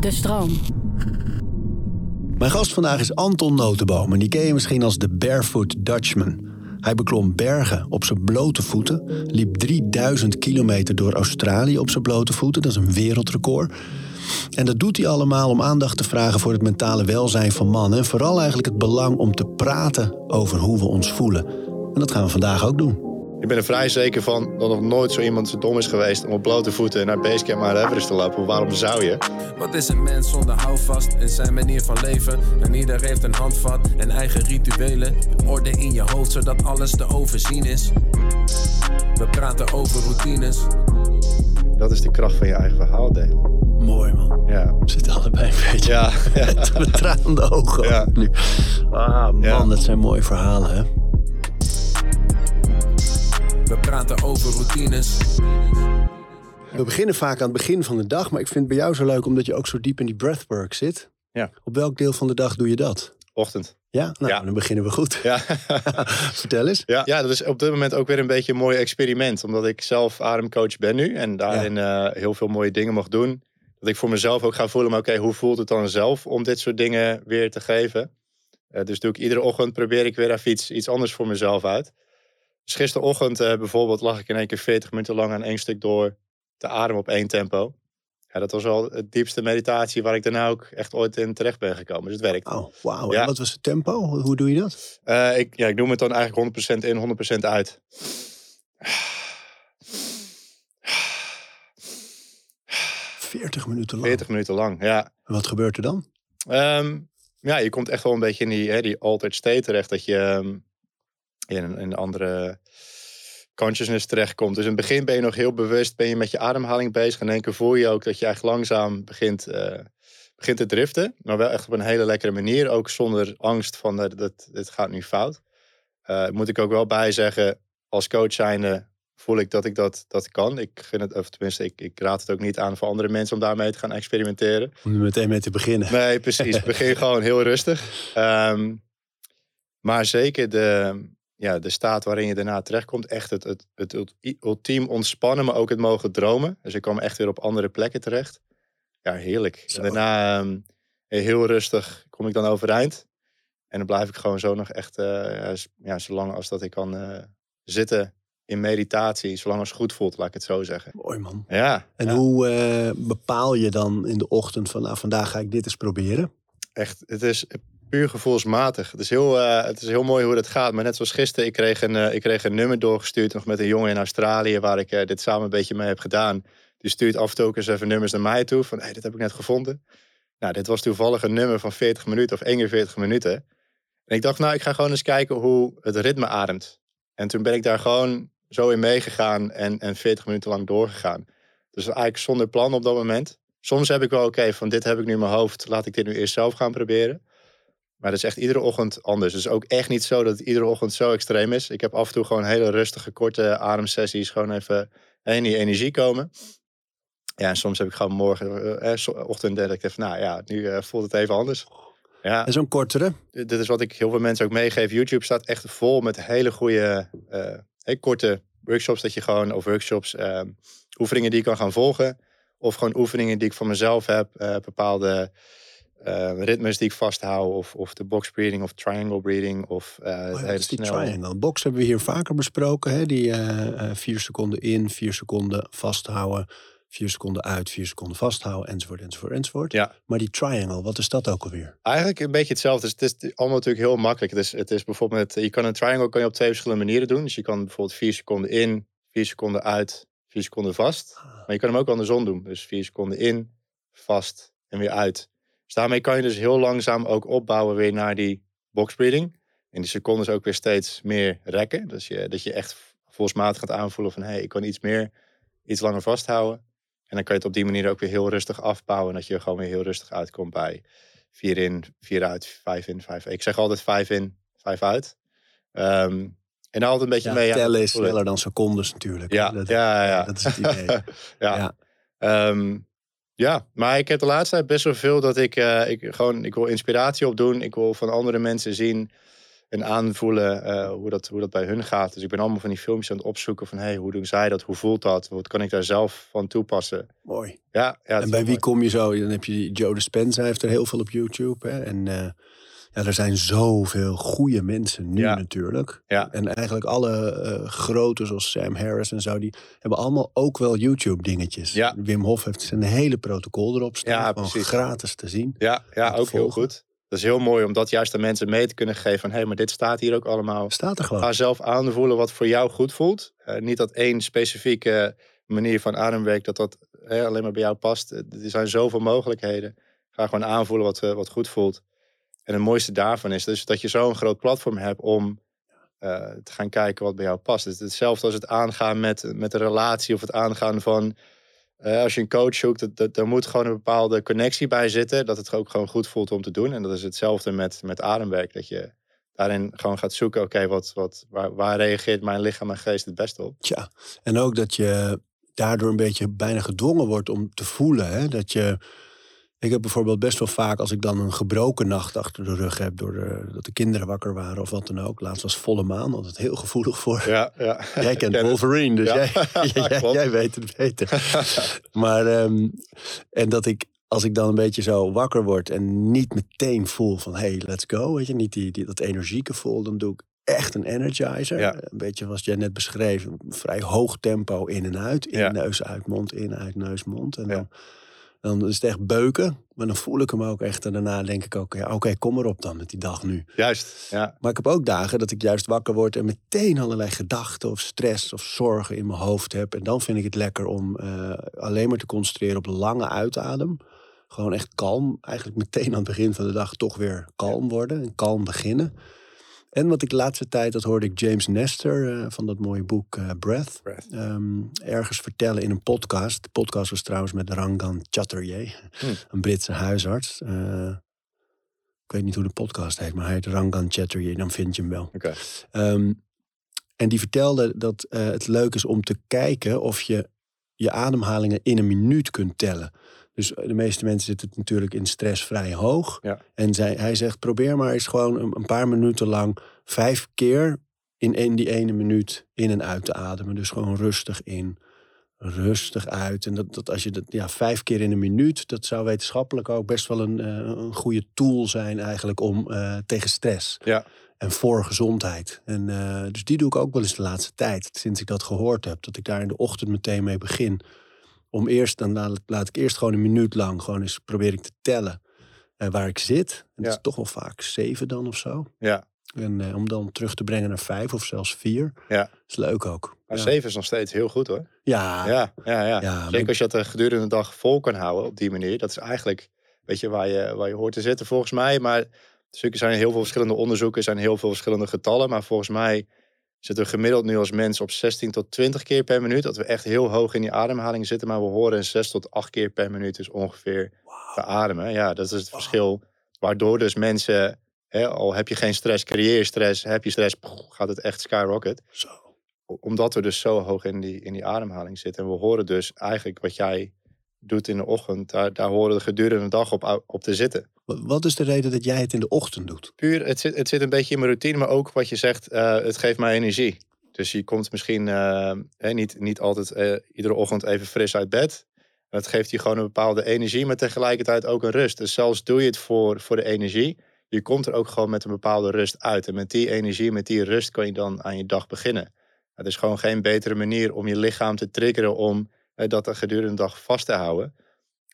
De stroom. Mijn gast vandaag is Anton Notenboom en die ken je misschien als de Barefoot Dutchman. Hij beklom bergen op zijn blote voeten, liep 3000 kilometer door Australië op zijn blote voeten, dat is een wereldrecord. En dat doet hij allemaal om aandacht te vragen voor het mentale welzijn van mannen en vooral eigenlijk het belang om te praten over hoe we ons voelen. En dat gaan we vandaag ook doen. Ik ben er vrij zeker van dat nog nooit zo iemand zo dom is geweest om op blote voeten naar Basecamp naar Everest te lopen. Waarom zou je? Wat is een mens zonder houvast in zijn manier van leven? En ieder heeft een handvat en eigen rituelen. Orde in je hoofd zodat alles te overzien is. We praten over routines. Dat is de kracht van je eigen verhaal delen. Mooi man. Ja. We zitten allebei een beetje Ja, ja. met traande ogen Ja. nu. Ah man, Ja. dat zijn mooie verhalen hè. We praten over routines. We beginnen vaak aan het begin van de dag, maar ik vind het bij jou zo leuk omdat je ook zo diep in die breathwork zit. Ja. Op welk deel van de dag doe je dat? Ochtend. Ja, nou, Ja. dan beginnen we goed. Ja. Vertel eens. Ja, ja, dat is op dit moment ook weer een beetje een mooi experiment. Omdat ik zelf ademcoach ben nu en daarin eh, heel veel mooie dingen mag doen. Dat ik voor mezelf ook ga voelen, maar oké, hoe voelt het dan zelf om dit soort dingen weer te geven? Eh, dus doe ik iedere ochtend, probeer ik weer even iets, iets anders voor mezelf uit. Dus gisterochtend eh, bijvoorbeeld lag ik in één keer 40 minuten lang aan één stuk door te ademen op één tempo. Ja, dat was al het diepste meditatie waar ik daarna ook echt ooit in terecht ben gekomen. Dus het werkt. Oh, wauw. Ja. En wat was het tempo? Hoe, doe je dat? Eh, ik, ja, ik noem het dan eigenlijk 100% in, 100% uit. 40 minuten lang. 40 minuten lang, ja. En wat gebeurt er dan? Ehm, ja, je komt echt wel een beetje in die, hè, die altered state terecht. Dat je ehm, in, een, andere consciousness terechtkomt. Dus in het begin ben je nog heel bewust, ben je met je ademhaling bezig. En in één keer voel je ook dat je echt langzaam begint, eh, begint te driften. Maar wel echt op een hele lekkere manier. Ook zonder angst van, eh, dat dit gaat nu fout. Eh, moet ik ook wel bij zeggen, als coach zijnde voel ik dat ik dat, dat kan. Ik gun het, of tenminste, ik, ik raad het ook niet aan voor andere mensen om daarmee te gaan experimenteren. Om er meteen mee te beginnen. Nee, precies. Begin gewoon heel rustig. Ehm, maar zeker de, ja, de staat waarin je daarna terechtkomt. Echt het, het, het ulti- ultiem ontspannen, maar ook het mogen dromen. Dus ik kwam echt weer op andere plekken terecht. Ja, heerlijk. Zo. En daarna ehm, heel rustig kom ik dan overeind. En dan blijf ik gewoon zo nog echt, eh, ja, zolang als dat ik kan eh, zitten in meditatie. Zolang als het goed voelt, laat ik het zo zeggen. Mooi man. Ja, En ja. hoe eh, bepaal je dan in de ochtend van nou, vandaag ga ik dit eens proberen? echt, het is puur gevoelsmatig. Het is, heel, eh, het is heel mooi hoe dat gaat. Maar net zoals gisteren, ik kreeg een, eh, ik kreeg een nummer doorgestuurd nog met een jongen in Australië, waar ik eh, dit samen een beetje mee heb gedaan. Die stuurt af en toe eens even nummers naar mij toe. Van, hey, dit heb ik net gevonden. Nou, dit was toevallig een nummer van 40 minuten of 41 minuten. En ik dacht, nou, ik ga gewoon eens kijken hoe het ritme ademt. En toen ben ik daar gewoon zo in meegegaan en, en 40 minuten lang doorgegaan. Dus eigenlijk zonder plan op dat moment. Soms heb ik wel, oké, van dit heb ik nu in mijn hoofd. Laat ik dit nu eerst zelf gaan proberen. Maar dat is echt iedere ochtend anders. Het is ook echt niet zo dat het iedere ochtend zo extreem is. Ik heb af en toe gewoon hele rustige, korte ademsessies. Gewoon even in die energie komen. Ja, en soms heb ik gewoon morgen, eh, eh, zo- ochtend, dat ik even, nou ja, nu eh, voelt het even anders. Ja, En zo'n kortere? dit is wat ik heel veel mensen ook meegeef. YouTube staat echt vol met hele goede, eh, korte workshops. Dat je gewoon, of workshops, eh, oefeningen die je kan gaan volgen. Of gewoon oefeningen die ik voor mezelf heb. eh, bepaalde eh, ritmes die ik vasthoud. Of, of de box breathing of triangle breathing. Of eh Oh ja, hele dat is die snel- triangle. Box hebben we hier vaker besproken. Hè? Die eh, eh, vier seconden in, vier seconden vasthouden. Vier seconden uit, vier seconden vasthouden, enzovoort, enzovoort, enzovoort. Ja. Maar die triangle, wat is dat ook alweer? Eigenlijk een beetje hetzelfde. Dus het is allemaal natuurlijk heel makkelijk. Het is, het is bijvoorbeeld, je kan een triangle kan je op twee verschillende manieren doen. Dus je kan bijvoorbeeld vier seconden in, vier seconden uit, vier seconden vast. Maar je kan hem ook andersom doen. Dus vier seconden in, vast en weer uit. Dus daarmee kan je dus heel langzaam ook opbouwen weer naar die box breathing. En die secondes ook weer steeds meer rekken. Dus je, dat je echt volsmatig gaat aanvoelen van... hé, hey, ik kan iets meer, iets langer vasthouden. En dan kan je het op die manier ook weer heel rustig afbouwen. En dat je gewoon weer heel rustig uitkomt bij vier in, vier uit, vijf in, vijf uit. Ik zeg altijd vijf in, vijf uit. Ehm, en dan altijd een beetje Ja, mee... tellen is sneller dan secondes natuurlijk. Ja, dat, ja, ja. dat is het idee. ja. Ja. Ja, maar ik heb de laatste tijd best wel veel dat ik, eh, ik gewoon, ik wil inspiratie opdoen. Ik wil van andere mensen zien en aanvoelen uh, hoe, dat, hoe dat bij hun gaat. Dus ik ben allemaal van die filmpjes aan het opzoeken van hey, hoe doen zij dat? Hoe voelt dat? Wat kan ik daar zelf van toepassen? Mooi. Ja, ja en bij wie kom je zo? Dan heb je Joe Dispenza, hij heeft er heel veel op YouTube. Hè? En uh, ja, er zijn zoveel goede mensen nu natuurlijk. Ja. En eigenlijk alle uh, grote zoals Sam Harris en zo, die hebben allemaal ook wel YouTube dingetjes. Ja. Wim Hof heeft zijn hele protocol erop staan. Ja, gewoon gratis te zien. Ja, ja ook heel goed. Dat is heel mooi om dat juist aan mensen mee te kunnen geven. Van hé, hey, maar dit staat hier ook allemaal. Staat er gewoon. Ga zelf aanvoelen wat voor jou goed voelt. Uh, niet dat één specifieke manier van ademwerk dat dat alleen maar bij jou past. Er zijn zoveel mogelijkheden. Ga gewoon aanvoelen wat, uh, wat goed voelt. En het mooiste daarvan is dus dat je zo'n groot platform hebt om uh, te gaan kijken wat bij jou past. Het is hetzelfde als het aangaan met, met een relatie of het aangaan van uh, als je een coach zoekt, dat, er moet gewoon een bepaalde connectie bij zitten. Dat het ook gewoon goed voelt om te doen. En dat is hetzelfde met, met ademwerk. Dat je daarin gewoon gaat zoeken, oké, wat, wat, waar, waar reageert mijn lichaam en geest het beste op? Tja, en ook dat je daardoor een beetje bijna gedwongen wordt om te voelen. Hè? Dat je, ik heb bijvoorbeeld best wel vaak, als ik dan een gebroken nacht achter de rug heb, door de, dat de kinderen wakker waren of wat dan ook. Laatst was volle maan, altijd heel gevoelig voor. Ja, ja. Jij kent Wolverine, dus ja. jij, jij, jij, weet het beter. maar, um, en dat ik, als ik dan een beetje zo wakker word en niet meteen voel van, hey, let's go, weet je, niet die, die, dat energieke voel, dan doe ik echt een energizer. Ja. Een beetje wat jij net beschreef, een vrij hoog tempo in en uit. In, Ja. neus, uit, mond, in, uit, neus, mond. En Ja. dan, dan is het echt beuken. Maar dan voel ik hem ook echt. En daarna denk ik ook, ja, oké, kom erop dan met die dag nu. Juist, ja. Maar ik heb ook dagen dat ik juist wakker word en meteen allerlei gedachten of stress of zorgen in mijn hoofd heb. En dan vind ik het lekker om eh, alleen maar te concentreren op lange uitadem. Gewoon echt kalm. Eigenlijk meteen aan het begin van de dag toch weer kalm worden en kalm beginnen. En wat ik de laatste tijd, dat hoorde ik James Nestor eh, van dat mooie boek eh, Breath. Breath. ehm, ergens vertellen in een podcast. De podcast was trouwens met Rangan Chatterjee, Hmm. een Britse huisarts. Eh, ik weet niet hoe de podcast heet, maar hij heet Rangan Chatterjee, dan vind je hem wel. Oké. Ehm, en die vertelde dat het leuk is om te kijken of je je ademhalingen in een minuut kunt tellen. Dus de meeste mensen zitten natuurlijk in stress vrij hoog. Ja. En zij, hij zegt, probeer maar eens gewoon een, een paar minuten lang vijf keer in, in die ene minuut in en uit te ademen. Dus gewoon rustig in, rustig uit. En dat, dat als je dat ja, vijf keer in een minuut, dat zou wetenschappelijk ook best wel een, eh, een goede tool zijn eigenlijk om eh, tegen stress Ja. en voor gezondheid. En eh, dus die doe ik ook wel eens de laatste tijd, sinds ik dat gehoord heb, dat ik daar in de ochtend meteen mee begin. Om eerst, dan laat, laat ik eerst gewoon een minuut lang, gewoon eens probeer ik te tellen eh, waar ik zit. En dat is toch wel vaak zeven dan of zo. Ja. En eh, om dan terug te brengen naar vijf of zelfs vier. Ja. is leuk ook. Maar ja. zeven is nog steeds heel goed hoor. Ja, Ja, ja, ja. Ja, Zeker als je dat eh, gedurende de dag vol kan houden op die manier. Dat is eigenlijk, weet je, waar je, waar je hoort te zitten volgens mij. Maar er zijn heel veel verschillende onderzoeken, er zijn heel veel verschillende getallen. Maar volgens mij zitten we gemiddeld nu als mens op 16 tot 20 keer per minuut. Dat we echt heel hoog in die ademhaling zitten. Maar we horen 6 tot 8 keer per minuut dus ongeveer te ademen. Ja, dat is het verschil. Waardoor dus mensen, hè, al heb je geen stress, creëer je stress. Heb je stress, gaat het echt skyrocket Zo. omdat we dus zo hoog in die, in die ademhaling zitten. En we horen dus eigenlijk wat jij doet in de ochtend, daar, daar horen we gedurende de dag op, op te zitten. Wat- is de reden dat jij het in de ochtend doet? Puur, het zit, het zit een beetje in mijn routine, maar ook wat je zegt, eh, het geeft mij energie. Dus je komt misschien eh, niet, niet altijd eh, iedere ochtend even fris uit bed. Het geeft je gewoon een bepaalde energie, maar tegelijkertijd ook een rust. Dus zelfs doe je het voor, voor de energie, je komt er ook gewoon met een bepaalde rust uit. En met die energie, met die rust kan je dan aan je dag beginnen. Het is gewoon geen betere manier om je lichaam te triggeren om dat er gedurende de dag vast te houden.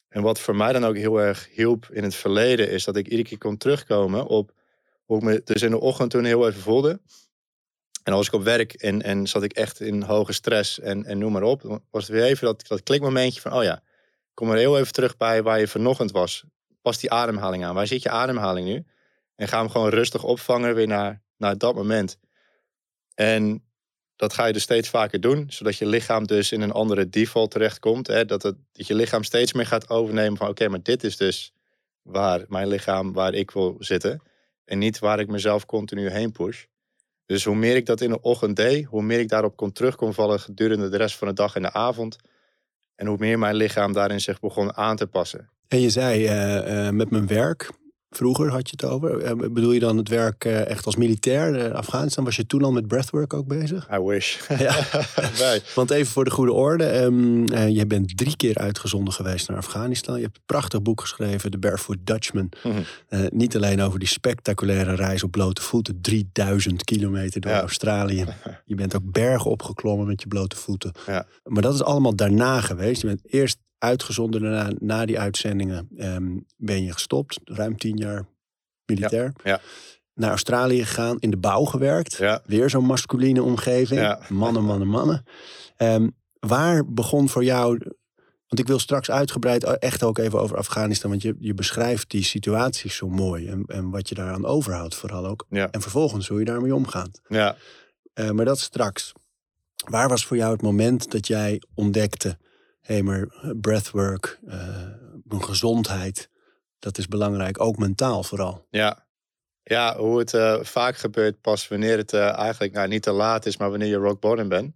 En wat voor mij dan ook heel erg hielp in het verleden, is dat ik iedere keer kon terugkomen op hoe ik me dus in de ochtend toen heel even voelde. En was ik op werk en, en zat ik echt in hoge stress en, en noem maar op. Was het weer even dat, dat klikmomentje van, oh ja, kom er heel even terug bij waar je vanochtend was. Pas die ademhaling aan. Waar zit je ademhaling nu? En ga hem gewoon rustig opvangen weer naar, naar dat moment. En dat ga je dus steeds vaker doen, zodat je lichaam dus in een andere default terechtkomt. Hè? Dat, het, dat je lichaam steeds meer gaat overnemen van oké, maar dit is dus waar mijn lichaam, waar ik wil zitten. En niet waar ik mezelf continu heen push. Dus hoe meer ik dat in de ochtend deed, hoe meer ik daarop kon terug kon vallen gedurende de rest van de dag en de avond. En hoe meer mijn lichaam daarin zich begon aan te passen. En je zei, eh, eh, met mijn werk Vroeger had je het over. Eh, bedoel je dan het werk eh, echt als militair? in Afghanistan was je toen al met breathwork ook bezig? I wish. Ja. nee. Want even voor de goede orde. eh, je bent drie keer uitgezonden geweest naar Afghanistan. Je hebt een prachtig boek geschreven, The Barefoot Dutchman. Mhm. Eh, niet alleen over die spectaculaire reis op blote voeten. 3000 kilometer door Ja. Australië. Je bent ook bergen opgeklommen met je blote voeten. Ja. Maar dat is allemaal daarna geweest. Je bent eerst uitgezonden. Daarna, na die uitzendingen ehm, ben je gestopt. Ruim tien jaar militair. ja. Naar Australië gegaan. In de bouw gewerkt. Ja. Weer zo'n masculine omgeving. Mannen, mannen, mannen. Ehm, waar begon voor jou... Want ik wil straks uitgebreid echt ook even over Afghanistan. Want je, je beschrijft die situatie zo mooi. En, en wat je daaraan overhoudt vooral ook. Ja. En vervolgens hoe je daarmee omgaat. Ja. Eh, maar dat straks. Waar was voor jou het moment dat jij ontdekte... hey, maar breathwork, eh, mijn gezondheid... dat is belangrijk, ook mentaal vooral. Ja. Ja, hoe het eh, vaak gebeurt pas wanneer het eh, eigenlijk nou, niet te laat is, maar wanneer je rock bottom bent.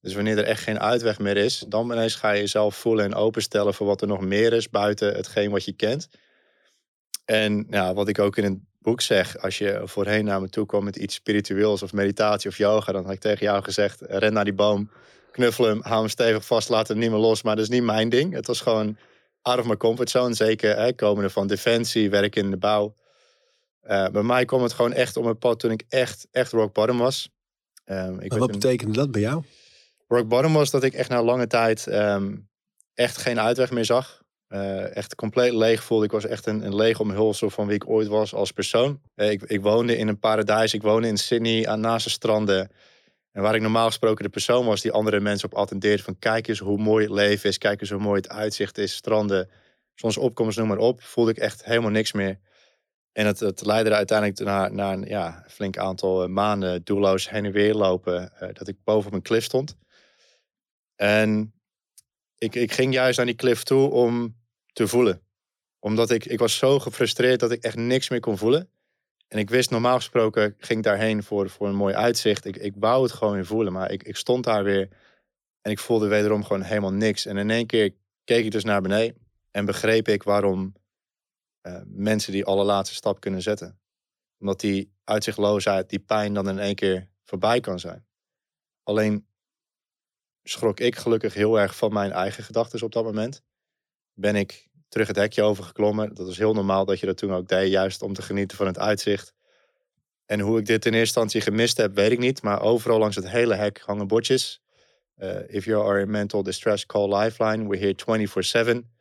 Dus wanneer er echt geen uitweg meer is, dan ineens ga je jezelf voelen en openstellen voor wat er nog meer is buiten hetgeen wat je kent. En ja, wat ik ook in het boek zeg, als je voorheen naar me toe kwam met iets spiritueels of meditatie of yoga, dan had ik tegen jou gezegd, ren naar die boom, knuffel hem, hou hem stevig vast, laat hem niet meer los. Maar dat is niet mijn ding. Het was gewoon out of my comfort zone. Zeker hè, komende van defensie, werken in de bouw. Uh, bij mij kwam het gewoon echt om een pad toen ik echt, echt rock bottom was. Um, ik wat een... betekende dat bij jou? Rock bottom was dat ik echt na lange tijd um, echt geen uitweg meer zag. Uh, echt compleet leeg voelde. Ik was echt een, een leeg omhulsel van wie ik ooit was als persoon. Uh, ik, ik, woonde in een paradijs. Ik woonde in Sydney aan naast de stranden. En waar ik normaal gesproken de persoon was die andere mensen op attendeerde. Van kijk eens hoe mooi het leven is. Kijk eens hoe mooi het uitzicht is. Stranden, zonsopkomst, noem maar op. Voelde ik echt helemaal niks meer. En het, het leidde er uiteindelijk naar, naar een ja, flink aantal eh, maanden doelloos heen en weer lopen. Uh, dat ik boven op een klif stond. En ik, ik ging juist naar die klif toe om te voelen. Omdat ik, ik was zo gefrustreerd dat ik echt niks meer kon voelen. En ik wist normaal gesproken, ging ik daarheen voor, voor een mooi uitzicht. Ik, ik wou het gewoon weer voelen, maar ik, ik stond daar weer. En ik voelde wederom gewoon helemaal niks. En in één keer keek ik dus naar beneden. En begreep ik waarom uh, mensen die allerlaatste stap kunnen zetten. Omdat die uitzichtloosheid, die pijn dan in één keer voorbij kan zijn. Alleen schrok ik gelukkig heel erg van mijn eigen gedachten op dat moment. Ben ik terug het hekje overgeklommen. Dat was heel normaal dat je dat toen ook deed, juist om te genieten van het uitzicht. En hoe ik dit in eerste instantie gemist heb, weet ik niet. Maar overal langs het hele hek hangen bordjes. Uh, if you are in mental distress, call Lifeline. We're here 24-7.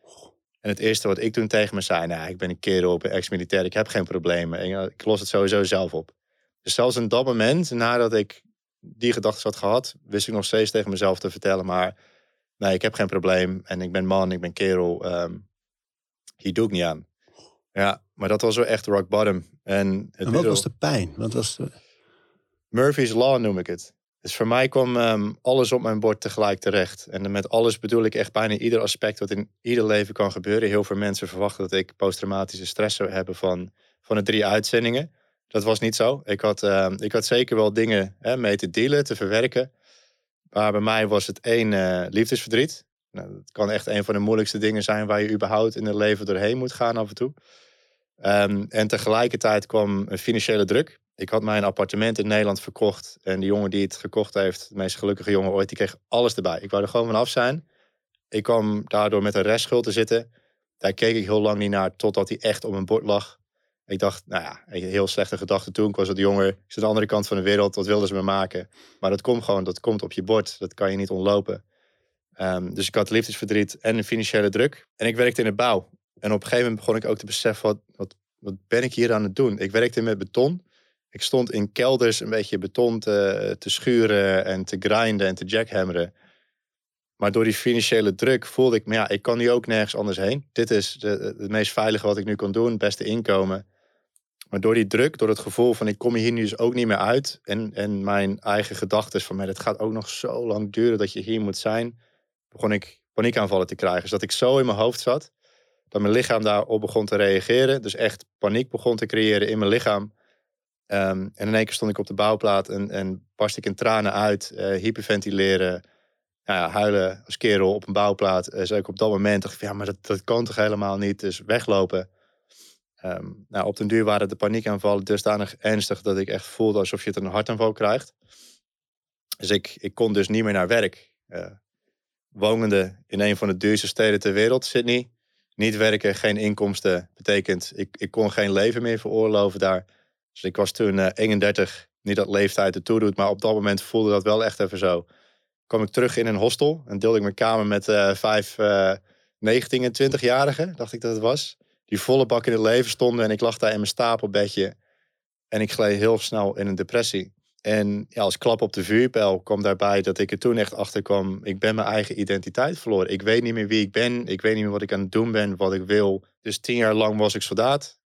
En het eerste wat ik toen tegen me zei, nou, ik ben een kerel, ben ex-militair, ik heb geen problemen. En ik los het sowieso zelf op. Dus zelfs in dat moment, nadat ik die gedachten had gehad, wist ik nog steeds tegen mezelf te vertellen, maar nee, ik heb geen probleem. En ik ben man, ik ben kerel. Um, hier doe ik niet aan. Ja, maar dat was wel echt rock bottom. En, het en wat was de pijn? Wat was de... Murphy's Law noem ik het. Dus voor mij kwam um, alles op mijn bord tegelijk terecht. En met alles bedoel ik echt bijna ieder aspect wat in ieder leven kan gebeuren. Heel veel mensen verwachten dat ik posttraumatische stress zou hebben van, van de drie uitzendingen. Dat was niet zo. Ik had, uh, ik had zeker wel dingen hè, mee te dealen, te verwerken. Maar bij mij was het één uh, liefdesverdriet. Nou, dat kan echt een van de moeilijkste dingen zijn waar je überhaupt in het leven doorheen moet gaan af en toe. Um, en tegelijkertijd kwam een financiële druk. Ik had mijn appartement in Nederland verkocht. En die jongen die het gekocht heeft, de meest gelukkige jongen ooit, die kreeg alles erbij. Ik wou er gewoon vanaf zijn. Ik kwam daardoor met een restschuld te zitten. Daar keek ik heel lang niet naar, totdat hij echt op mijn bord lag. Ik dacht, nou ja, heel slechte gedachte toen. Ik was jonger. Ik zit aan de andere kant van de wereld. Wat wilden ze me maken? Maar dat komt gewoon, dat komt op je bord. Dat kan je niet ontlopen. Um, dus ik had liefdesverdriet en een financiële druk. En ik werkte in de bouw. En op een gegeven moment begon ik ook te beseffen, wat, wat, wat ben ik hier aan het doen? Ik werkte met beton. Ik stond in kelders een beetje beton te, te schuren en te grinden en te jackhammeren. Maar door die financiële druk voelde ik, maar ja, ik kan nu ook nergens anders heen. Dit is het meest veilige wat ik nu kan doen, het beste inkomen. Maar door die druk, door het gevoel van ik kom hier nu dus ook niet meer uit. En, en mijn eigen gedachten van, het gaat ook nog zo lang duren dat je hier moet zijn. Begon ik paniekaanvallen te krijgen. Dus dat ik zo in mijn hoofd zat, dat mijn lichaam daarop begon te reageren. Dus echt paniek begon te creëren in mijn lichaam. Um, en in één keer stond ik op de bouwplaat en, en barst ik in tranen uit, uh, hyperventileren, nou ja, huilen als kerel op een bouwplaat. Uh, zei ik op dat moment, ja, maar dat, dat kan toch helemaal niet, dus weglopen. Ehm, nou, op den duur waren de paniekaanvallen dusdanig ernstig dat ik echt voelde alsof je het een hartaanval krijgt. Dus ik, ik kon dus niet meer naar werk. Uh, wonende in een van de duurste steden ter wereld, Sydney. Niet werken, geen inkomsten, betekent ik, ik kon geen leven meer veroorloven daar. Dus ik was toen uh, 31, niet dat leeftijd ertoe doet, maar op dat moment voelde dat wel echt even zo. Kwam ik terug in een hostel en deelde ik mijn kamer met uh, vijf uh, 19 en 20-jarigen, dacht ik dat het was. Die volle bak in het leven stonden en ik lag daar in mijn stapelbedje. En ik gleed heel snel in een depressie. En als klap op de vuurpijl kwam daarbij dat ik er toen echt achter kwam. Ik ben mijn eigen identiteit verloren. Ik weet niet meer wie ik ben. Ik weet niet meer wat ik aan het doen ben, wat ik wil. Dus tien jaar lang was ik soldaat.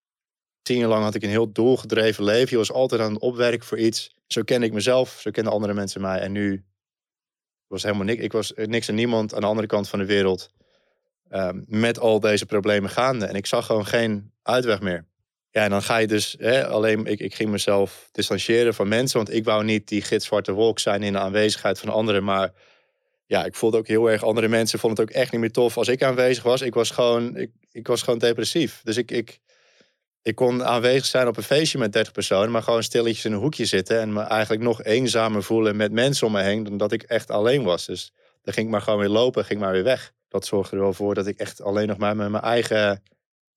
Tien jaar lang had ik een heel doelgedreven leven. Je was altijd aan het opwerken voor iets. Zo kende ik mezelf, zo kenden andere mensen mij. En nu was helemaal niks. Ik was niks en niemand aan de andere kant van de wereld. Um, met al deze problemen gaande. En ik zag gewoon geen uitweg meer. Ja, en dan ga je dus hè, alleen, ik, ik ging mezelf distancieren van mensen, want ik wou niet die gitzwarte wolk zijn in de aanwezigheid van anderen. Maar ja, ik voelde ook heel erg, andere mensen vonden het ook echt niet meer tof als ik aanwezig was. Ik was gewoon, ik, ik was gewoon depressief. Dus ik, ik, ik kon aanwezig zijn op een feestje met 30 personen, maar gewoon stilletjes in een hoekje zitten en me eigenlijk nog eenzamer voelen met mensen om me heen dan dat ik echt alleen was. Dus dan ging ik maar gewoon weer lopen, ging maar weer weg. Dat zorgde er wel voor dat ik echt alleen nog maar met mijn eigen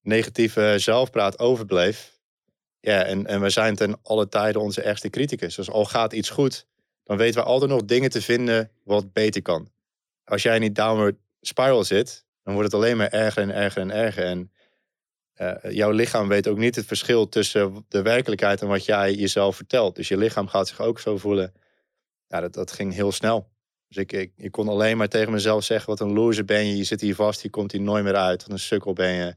negatieve zelfpraat overbleef. Ja, en, en we zijn ten alle tijden onze ergste criticus. Dus al gaat iets goed, dan weten we altijd nog dingen te vinden wat beter kan. Als jij in die downward spiral zit, dan wordt het alleen maar erger en erger en erger. En uh, jouw lichaam weet ook niet het verschil tussen de werkelijkheid en wat jij jezelf vertelt. Dus je lichaam gaat zich ook zo voelen. Ja, dat, dat ging heel snel. Dus ik, ik, ik kon alleen maar tegen mezelf zeggen: wat een loser ben je. Je zit hier vast, je komt hier nooit meer uit. Wat een sukkel ben je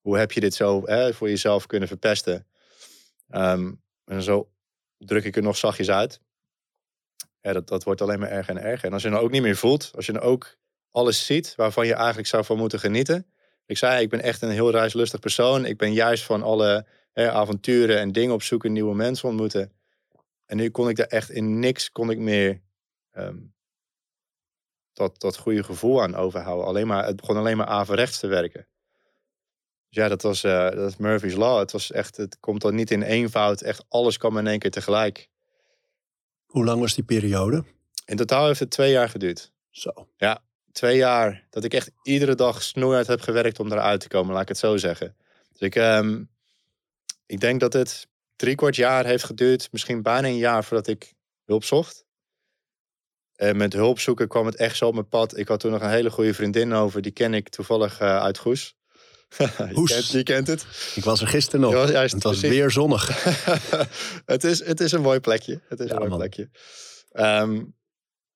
hoe heb je dit zo hè, voor jezelf kunnen verpesten? Um, en zo druk ik er nog zachtjes uit. Dat, dat wordt alleen maar erger en erger. En als je nou ook niet meer voelt, als je nou ook alles ziet waarvan je eigenlijk zou van moeten genieten. Ik zei, ik ben echt een heel reislustig persoon. Ik ben juist van alle hè, avonturen en dingen opzoeken, nieuwe mensen ontmoeten. En nu kon ik daar echt in niks kon ik meer um, dat, dat goede gevoel aan overhouden. Alleen maar, het begon alleen maar averechts te werken. Dus ja, dat was uh, dat Murphy's Law. Het, was echt, het komt dan niet in eenvoud. Echt alles kwam in één keer tegelijk. Hoe lang was die periode? In totaal heeft het twee jaar geduurd. Zo. Ja, twee jaar. Dat ik echt iedere dag snoeihard heb gewerkt om eruit te komen, laat ik het zo zeggen. Dus ik, um, ik denk dat het drie kwart jaar heeft geduurd. Misschien bijna een jaar voordat ik hulp zocht. En met hulp zoeken kwam het echt zo op mijn pad. Ik had toen nog een hele goede vriendin over. Die ken ik toevallig uh, uit Goes. je, kent, je, kent, het. Ik was er gisteren nog. Juist, het was weer zonnig. het, is, het is een mooi plekje. Het is ja, een mooi man. plekje. Um,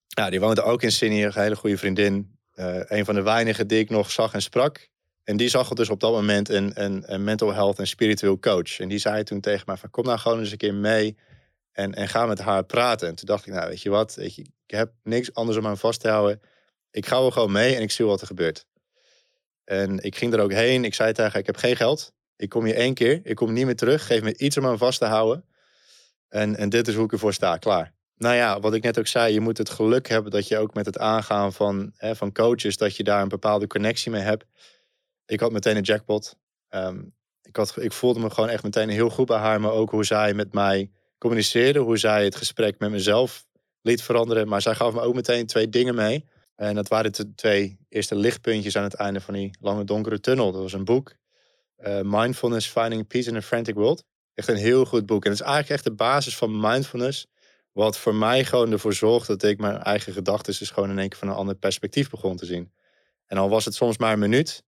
ja, die woonde ook in Sydney. Een hele goede vriendin. Uh, een van de weinigen die ik nog zag en sprak. En die zag dus op dat moment een, een, een mental health en spiritueel coach. En die zei toen tegen mij van kom nou gewoon eens een keer mee. En, en ga met haar praten. En toen dacht ik, nou weet je wat, weet je, ik heb niks anders om aan vast te houden. Ik ga wel gewoon mee en ik zie wat er gebeurt. En ik ging er ook heen. Ik zei tegen haar, ik heb geen geld. Ik kom hier één keer. Ik kom niet meer terug. Geef me iets om aan vast te houden. En, en dit is hoe ik ervoor sta. Klaar. Nou ja, wat ik net ook zei. Je moet het geluk hebben dat je ook met het aangaan van, hè, van coaches... dat je daar een bepaalde connectie mee hebt. Ik had meteen een jackpot. Um, ik, had, ik voelde me gewoon echt meteen heel goed bij haar. Maar ook hoe zij met mij communiceerde. Hoe zij het gesprek met mezelf liet veranderen. Maar zij gaf me ook meteen twee dingen mee en dat waren de twee eerste lichtpuntjes aan het einde van die lange donkere tunnel. Dat was een boek, uh, Mindfulness Finding Peace in a Frantic World. Echt een heel goed boek. En het is eigenlijk echt de basis van mindfulness. Wat voor mij gewoon ervoor zorgt dat ik mijn eigen gedachten dus gewoon in één keer van een ander perspectief begon te zien. En al was het soms maar een minuut.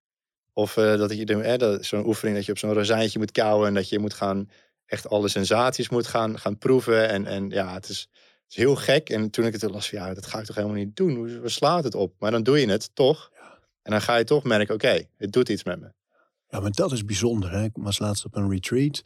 Of uh, dat je eh, zo'n oefening dat je op zo'n rozijntje moet kauwen. En dat je moet gaan echt alle sensaties moet gaan, gaan proeven. En, en ja, het is, is heel gek. En toen ik het las, ja, dat ga ik toch helemaal niet doen. Waar slaat het op? Maar dan doe je het toch. Ja. En dan ga je toch merken, oké, het doet iets met me. Ja, maar dat is bijzonder. Hè? Ik was laatst op een retreat.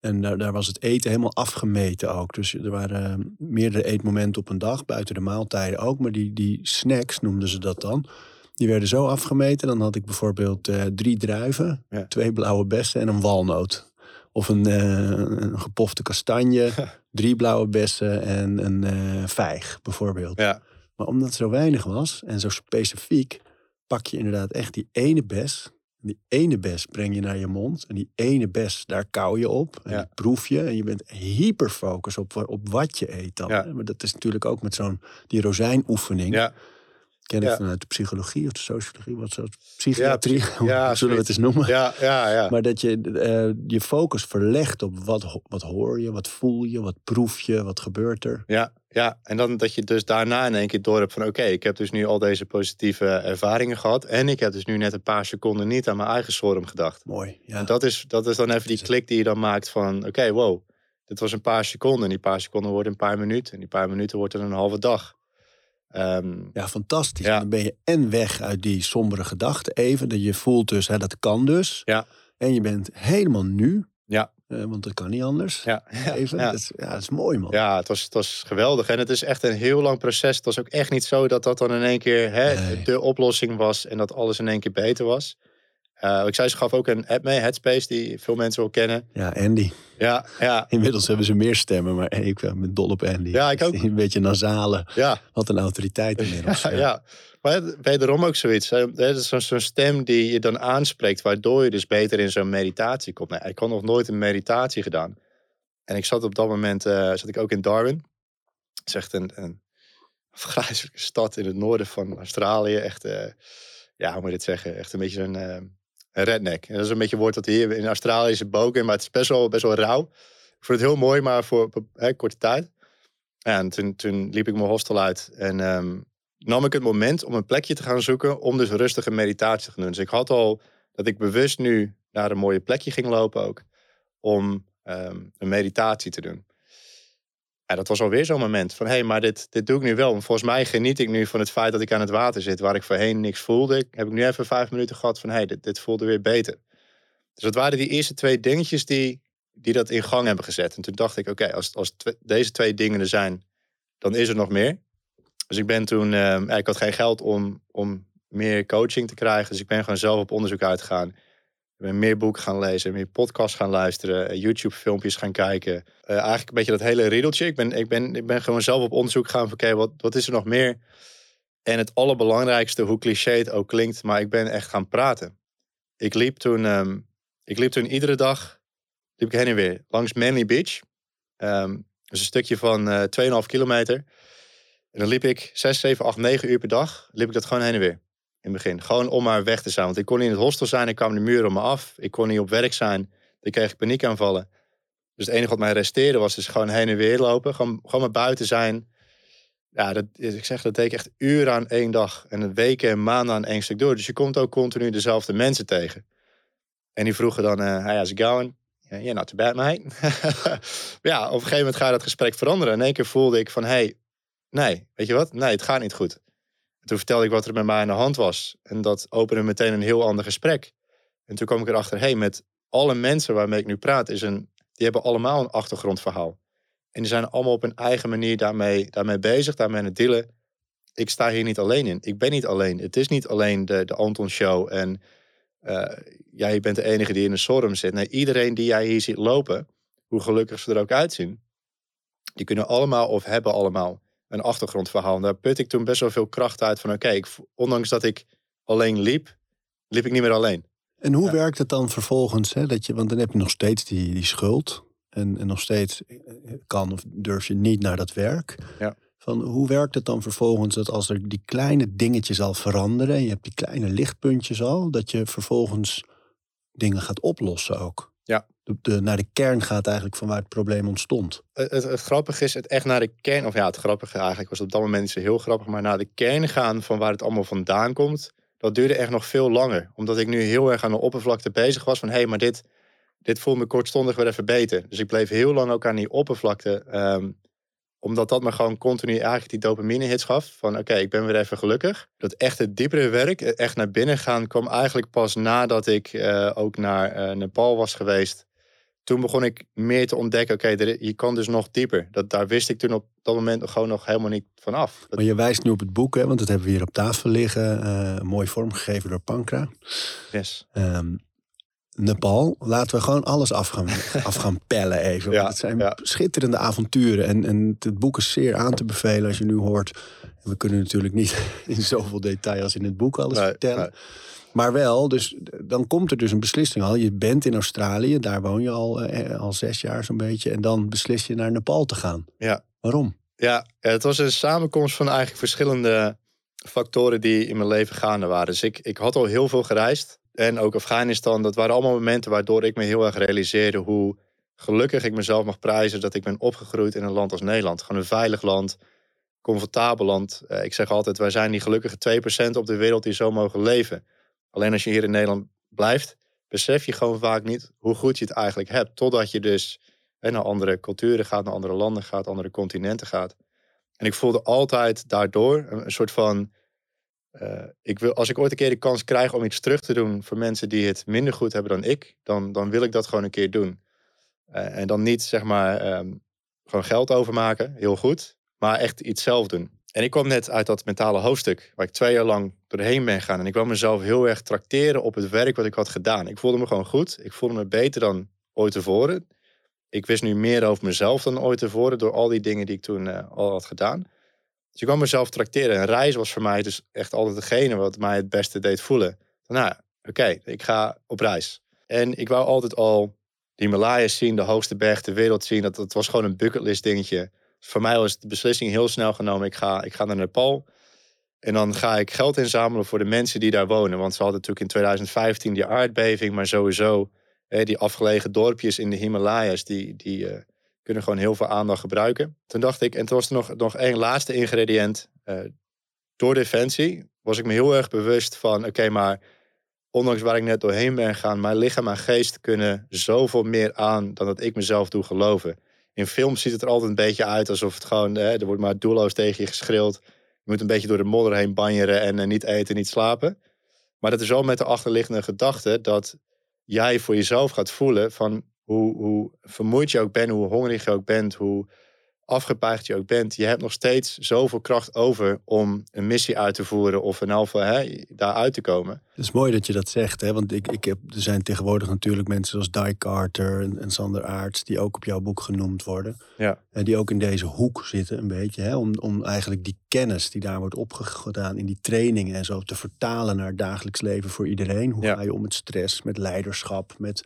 En daar, daar was het eten helemaal afgemeten ook. Dus er waren ehm, meerdere eetmomenten op een dag, buiten de maaltijden ook. Maar die, die snacks noemden ze dat dan. Die werden zo afgemeten. Dan had ik bijvoorbeeld uh, drie druiven, ja. twee blauwe bessen en een walnoot. Of een, uh, een gepofte kastanje, drie blauwe bessen en een uh, vijg bijvoorbeeld. Ja. Maar omdat het zo weinig was en zo specifiek, pak je inderdaad echt die ene bes. Die ene bes breng je naar je mond. En die ene bes, daar kauw je op. En Ja. die proef je. En je bent hyperfocus op, op wat je eet dan. Ja. Maar dat is natuurlijk ook met zo'n die rozijnoefening. Ja, Ken ik Ja. vanuit de psychologie of de sociologie. Wat zo, psychiatrie. psy- Hoe ja, zullen we het eens noemen? ja, ja. ja. Maar dat je eh, je focus verlegt op wat, wat hoor je, wat voel je, wat proef je, wat gebeurt er. Ja, ja, en dan dat je dus daarna in één keer door hebt van... oké, ik heb dus nu al deze positieve ervaringen gehad... en ik heb dus nu net een paar seconden niet aan mijn eigen storm gedacht. Mooi. Ja. En dat is, dat is dan even die klik die je dan maakt van... oké, wow, dit was een paar seconden. En die paar seconden worden een paar minuten. En die paar minuten wordt er een halve dag. Ehm, Ja, fantastisch. Ja. Dan ben je en weg uit die sombere gedachten even. Dat je voelt dus, hè, dat kan dus. Ja. En je bent helemaal nu. Ja. Eh, want dat kan niet anders. ja, Even. ja. Dat, is, ja, dat is mooi, man. Ja, het was, het was geweldig. En het is echt een heel lang proces. Het was ook echt niet zo dat dat dan in één keer hè, Nee. de oplossing was en dat alles in één keer beter was. Eh, ik zei, ze gaf ook een app mee, Headspace, die veel mensen wel kennen. Ja, Andy. Ja, ja, Inmiddels hebben ze meer stemmen, maar ik ben dol op Andy. Ja, ik ook. Een beetje nasale. ja, Wat een autoriteit inmiddels. ja, ja. Maar het- wederom ook zoiets. Het is zo'n stem die je dan aanspreekt, waardoor je dus beter in zo'n meditatie komt. Nee, ik had nog nooit een meditatie gedaan. En ik zat op dat moment, eh, zat ik ook in Darwin. Het is echt een, een stad in het noorden van Australië. Echt, eh, ja, hoe moet je dit zeggen? Echt een beetje zo'n eh, redneck. En dat is een beetje een woord dat hier in Australië is boken, maar het is best wel, best wel rauw. Ik vond het heel mooi, maar voor hè, korte tijd. En toen, toen liep ik mijn hostel uit en ehm, nam ik het moment om een plekje te gaan zoeken om dus rustig een meditatie te doen. Dus ik had al dat ik bewust nu naar een mooie plekje ging lopen ook, om ehm, een meditatie te doen. Ja, dat was alweer zo'n moment van, hé, hey, maar dit, dit doe ik nu wel. Volgens mij geniet ik nu van het feit dat ik aan het water zit, waar ik voorheen niks voelde. Heb ik nu even vijf minuten gehad van, hé, hey, dit, dit voelde weer beter. Dus dat waren die eerste twee dingetjes die, die dat in gang hebben gezet. En toen dacht ik, oké, als, als deze twee dingen er zijn, dan is er nog meer. Dus ik ben toen, ja, ik had geen geld om, om meer coaching te krijgen. Dus ik ben gewoon zelf op onderzoek uitgegaan. Ik ben meer boeken gaan lezen, meer podcasts gaan luisteren, eh, YouTube-filmpjes gaan kijken. Eh, eigenlijk een beetje dat hele riedeltje. Ik ben, ik ben, ik ben gewoon zelf op onderzoek gegaan van, oké, wat, wat is er nog meer? En het allerbelangrijkste, hoe cliché het ook klinkt, maar ik ben echt gaan praten. Ik liep toen, ehm, ik liep toen iedere dag, liep ik heen en weer, langs Manly Beach. Ehm dus een stukje van eh 2,5 kilometer. En dan liep ik 6, 7, 8, 9 uur per dag. Liep ik dat gewoon heen en weer. In het begin. Gewoon om maar weg te zijn. Want ik kon niet in het hostel zijn. Ik kwam de muren om me af. Ik kon niet op werk zijn. Dan kreeg ik paniekaanvallen. Dus het enige wat mij resteerde was dus gewoon heen en weer lopen. Gewoon, gewoon maar buiten zijn. Ja, dat, ik zeg, dat deed ik echt uren aan één dag. En weken en maanden aan één stuk door. Dus je komt ook continu dezelfde mensen tegen. En die vroegen dan, eh hey, how's it going? Yeah, not too bad, mate. Ja, op een gegeven moment ga je dat gesprek veranderen. In één keer voelde ik van, hey, nee, weet je wat? Nee, het gaat niet goed. En toen vertelde ik wat er met mij aan de hand was. En dat opende meteen een heel ander gesprek. En toen kwam ik erachter, hey, met alle mensen waarmee ik nu praat, is een, die hebben allemaal een achtergrondverhaal. En die zijn allemaal op hun eigen manier daarmee, daarmee bezig, daarmee aan het dealen. Ik sta hier niet alleen in. Ik ben niet alleen. Het is niet alleen de, de Anton Show en eh, jij bent de enige die in een storm zit. Nee, iedereen die jij hier ziet lopen, hoe gelukkig ze er ook uitzien, die kunnen allemaal of hebben allemaal een achtergrondverhaal. En daar put ik toen best wel veel kracht uit van oké, ondanks dat ik alleen liep, liep ik niet meer alleen. En hoe Ja. werkt het dan vervolgens? Hè, dat je, want dan heb je nog steeds die, die schuld. En, en nog steeds eh, kan of durf je niet naar dat werk. Ja. Van, hoe werkt het dan vervolgens dat als er die kleine dingetjes al veranderen... en je hebt die kleine lichtpuntjes al... dat je vervolgens dingen gaat oplossen ook? Ja. De, naar de kern gaat eigenlijk van waar het probleem ontstond. Het, het, grappige is het echt naar de kern, of ja, het grappige eigenlijk was op dat moment niet zo heel grappig, maar naar de kern gaan van waar het allemaal vandaan komt, dat duurde echt nog veel langer. Omdat ik nu heel erg aan de oppervlakte bezig was van hé, hey, maar dit, dit voelt me kortstondig weer even beter. Dus ik bleef heel lang ook aan die oppervlakte, ehm, omdat dat me gewoon continu eigenlijk die dopamine hits gaf. Van oké, ik ben weer even gelukkig. Dat echt het diepere werk, echt naar binnen gaan, kwam eigenlijk pas nadat ik eh, ook naar eh, Nepal was geweest toen begon ik meer te ontdekken, oké, je kan dus nog dieper. Dat, daar wist ik toen op dat moment gewoon nog helemaal niet van af. Dat- Maar je wijst nu op het boek, hè, want dat hebben we hier op tafel liggen. eh, mooi vormgegeven door Pankra. yes. Ehm, Nepal, laten we gewoon alles af gaan, af gaan pellen even. Ja, het zijn ja. schitterende avonturen. En, en het boek is zeer aan te bevelen als je nu hoort. En we kunnen natuurlijk niet in zoveel detail als in het boek alles Nee, vertellen. nee. Maar wel, dus dan komt er dus een beslissing al. Je bent in Australië, daar woon je al, eh, al zes jaar zo'n beetje. En dan beslis je naar Nepal te gaan. Ja. Waarom? Ja, het was een samenkomst van eigenlijk verschillende factoren die in mijn leven gaande waren. Dus ik, ik had al heel veel gereisd. En ook Afghanistan, dat waren allemaal momenten waardoor ik me heel erg realiseerde hoe gelukkig ik mezelf mag prijzen dat ik ben opgegroeid in een land als Nederland. Gewoon een veilig land, comfortabel land. Eh, ik zeg altijd, wij zijn die gelukkige 2% op de wereld die zo mogen leven. Alleen als je hier in Nederland blijft, besef je gewoon vaak niet hoe goed je het eigenlijk hebt. Totdat je dus naar andere culturen gaat, naar andere landen gaat, andere continenten gaat. En ik voelde altijd daardoor een, soort van. Uh, ik wil, als ik ooit een keer de kans krijg om iets terug te doen voor mensen die het minder goed hebben dan ik, dan, dan wil ik dat gewoon een keer doen. Uh, en dan niet zeg maar um, gewoon geld overmaken, heel goed, maar echt iets zelf doen. En ik kwam net uit dat mentale hoofdstuk, waar ik twee jaar lang doorheen ben gegaan. En ik kwam mezelf heel erg trakteren op het werk wat ik had gedaan. Ik voelde me gewoon goed. Ik voelde me beter dan ooit tevoren ik wist nu meer over mezelf dan ooit tevoren door al die dingen die ik toen uh, al had gedaan. Dus ik kwam mezelf tracteren. En reizen was voor mij dus echt altijd degene wat mij het beste deed voelen. Nou, oké, ik ga op reis. En ik wou altijd al de Himalayas zien, de hoogste berg ter wereld zien. Dat, dat was gewoon een bucketlist dingetje. Voor mij was de beslissing heel snel genomen. Ik ga, ik ga naar Nepal. En dan ga ik geld inzamelen voor de mensen die daar wonen. Want ze hadden natuurlijk in 2015 die aardbeving, maar sowieso die afgelegen dorpjes in de Himalaya's, die, die uh, kunnen gewoon heel veel aandacht gebruiken. Toen dacht ik, en toen was er nog, nog één laatste ingrediënt. Uh, door Defensie was ik me heel erg bewust van, oké, maar ondanks waar ik net doorheen ben gegaan, mijn lichaam en geest kunnen zoveel meer aan dan dat ik mezelf doe geloven. In films ziet het er altijd een beetje uit alsof het gewoon, er wordt maar doelloos tegen je geschreeuwd. Je moet een beetje door de modder heen banjeren en uh, niet eten, niet slapen. Maar dat is wel met de achterliggende gedachte dat jij voor jezelf gaat voelen van hoe, hoe vermoeid je ook bent, hoe hongerig je ook bent, hoe afgepaagd je ook bent, je hebt nog steeds zoveel kracht over om een missie uit te voeren of een alfa hè, daar uit te komen. Het is mooi dat je dat zegt, hè? want ik, ik heb, er zijn tegenwoordig natuurlijk mensen zoals Di Carter en, en Sander Aarts, die ook op jouw boek genoemd worden. Ja. En die ook in deze hoek zitten een beetje, hè? Om, om eigenlijk die kennis die daar wordt opgedaan in die trainingen en zo te vertalen naar het dagelijks leven voor iedereen. Hoe ga je om met stress, met leiderschap, met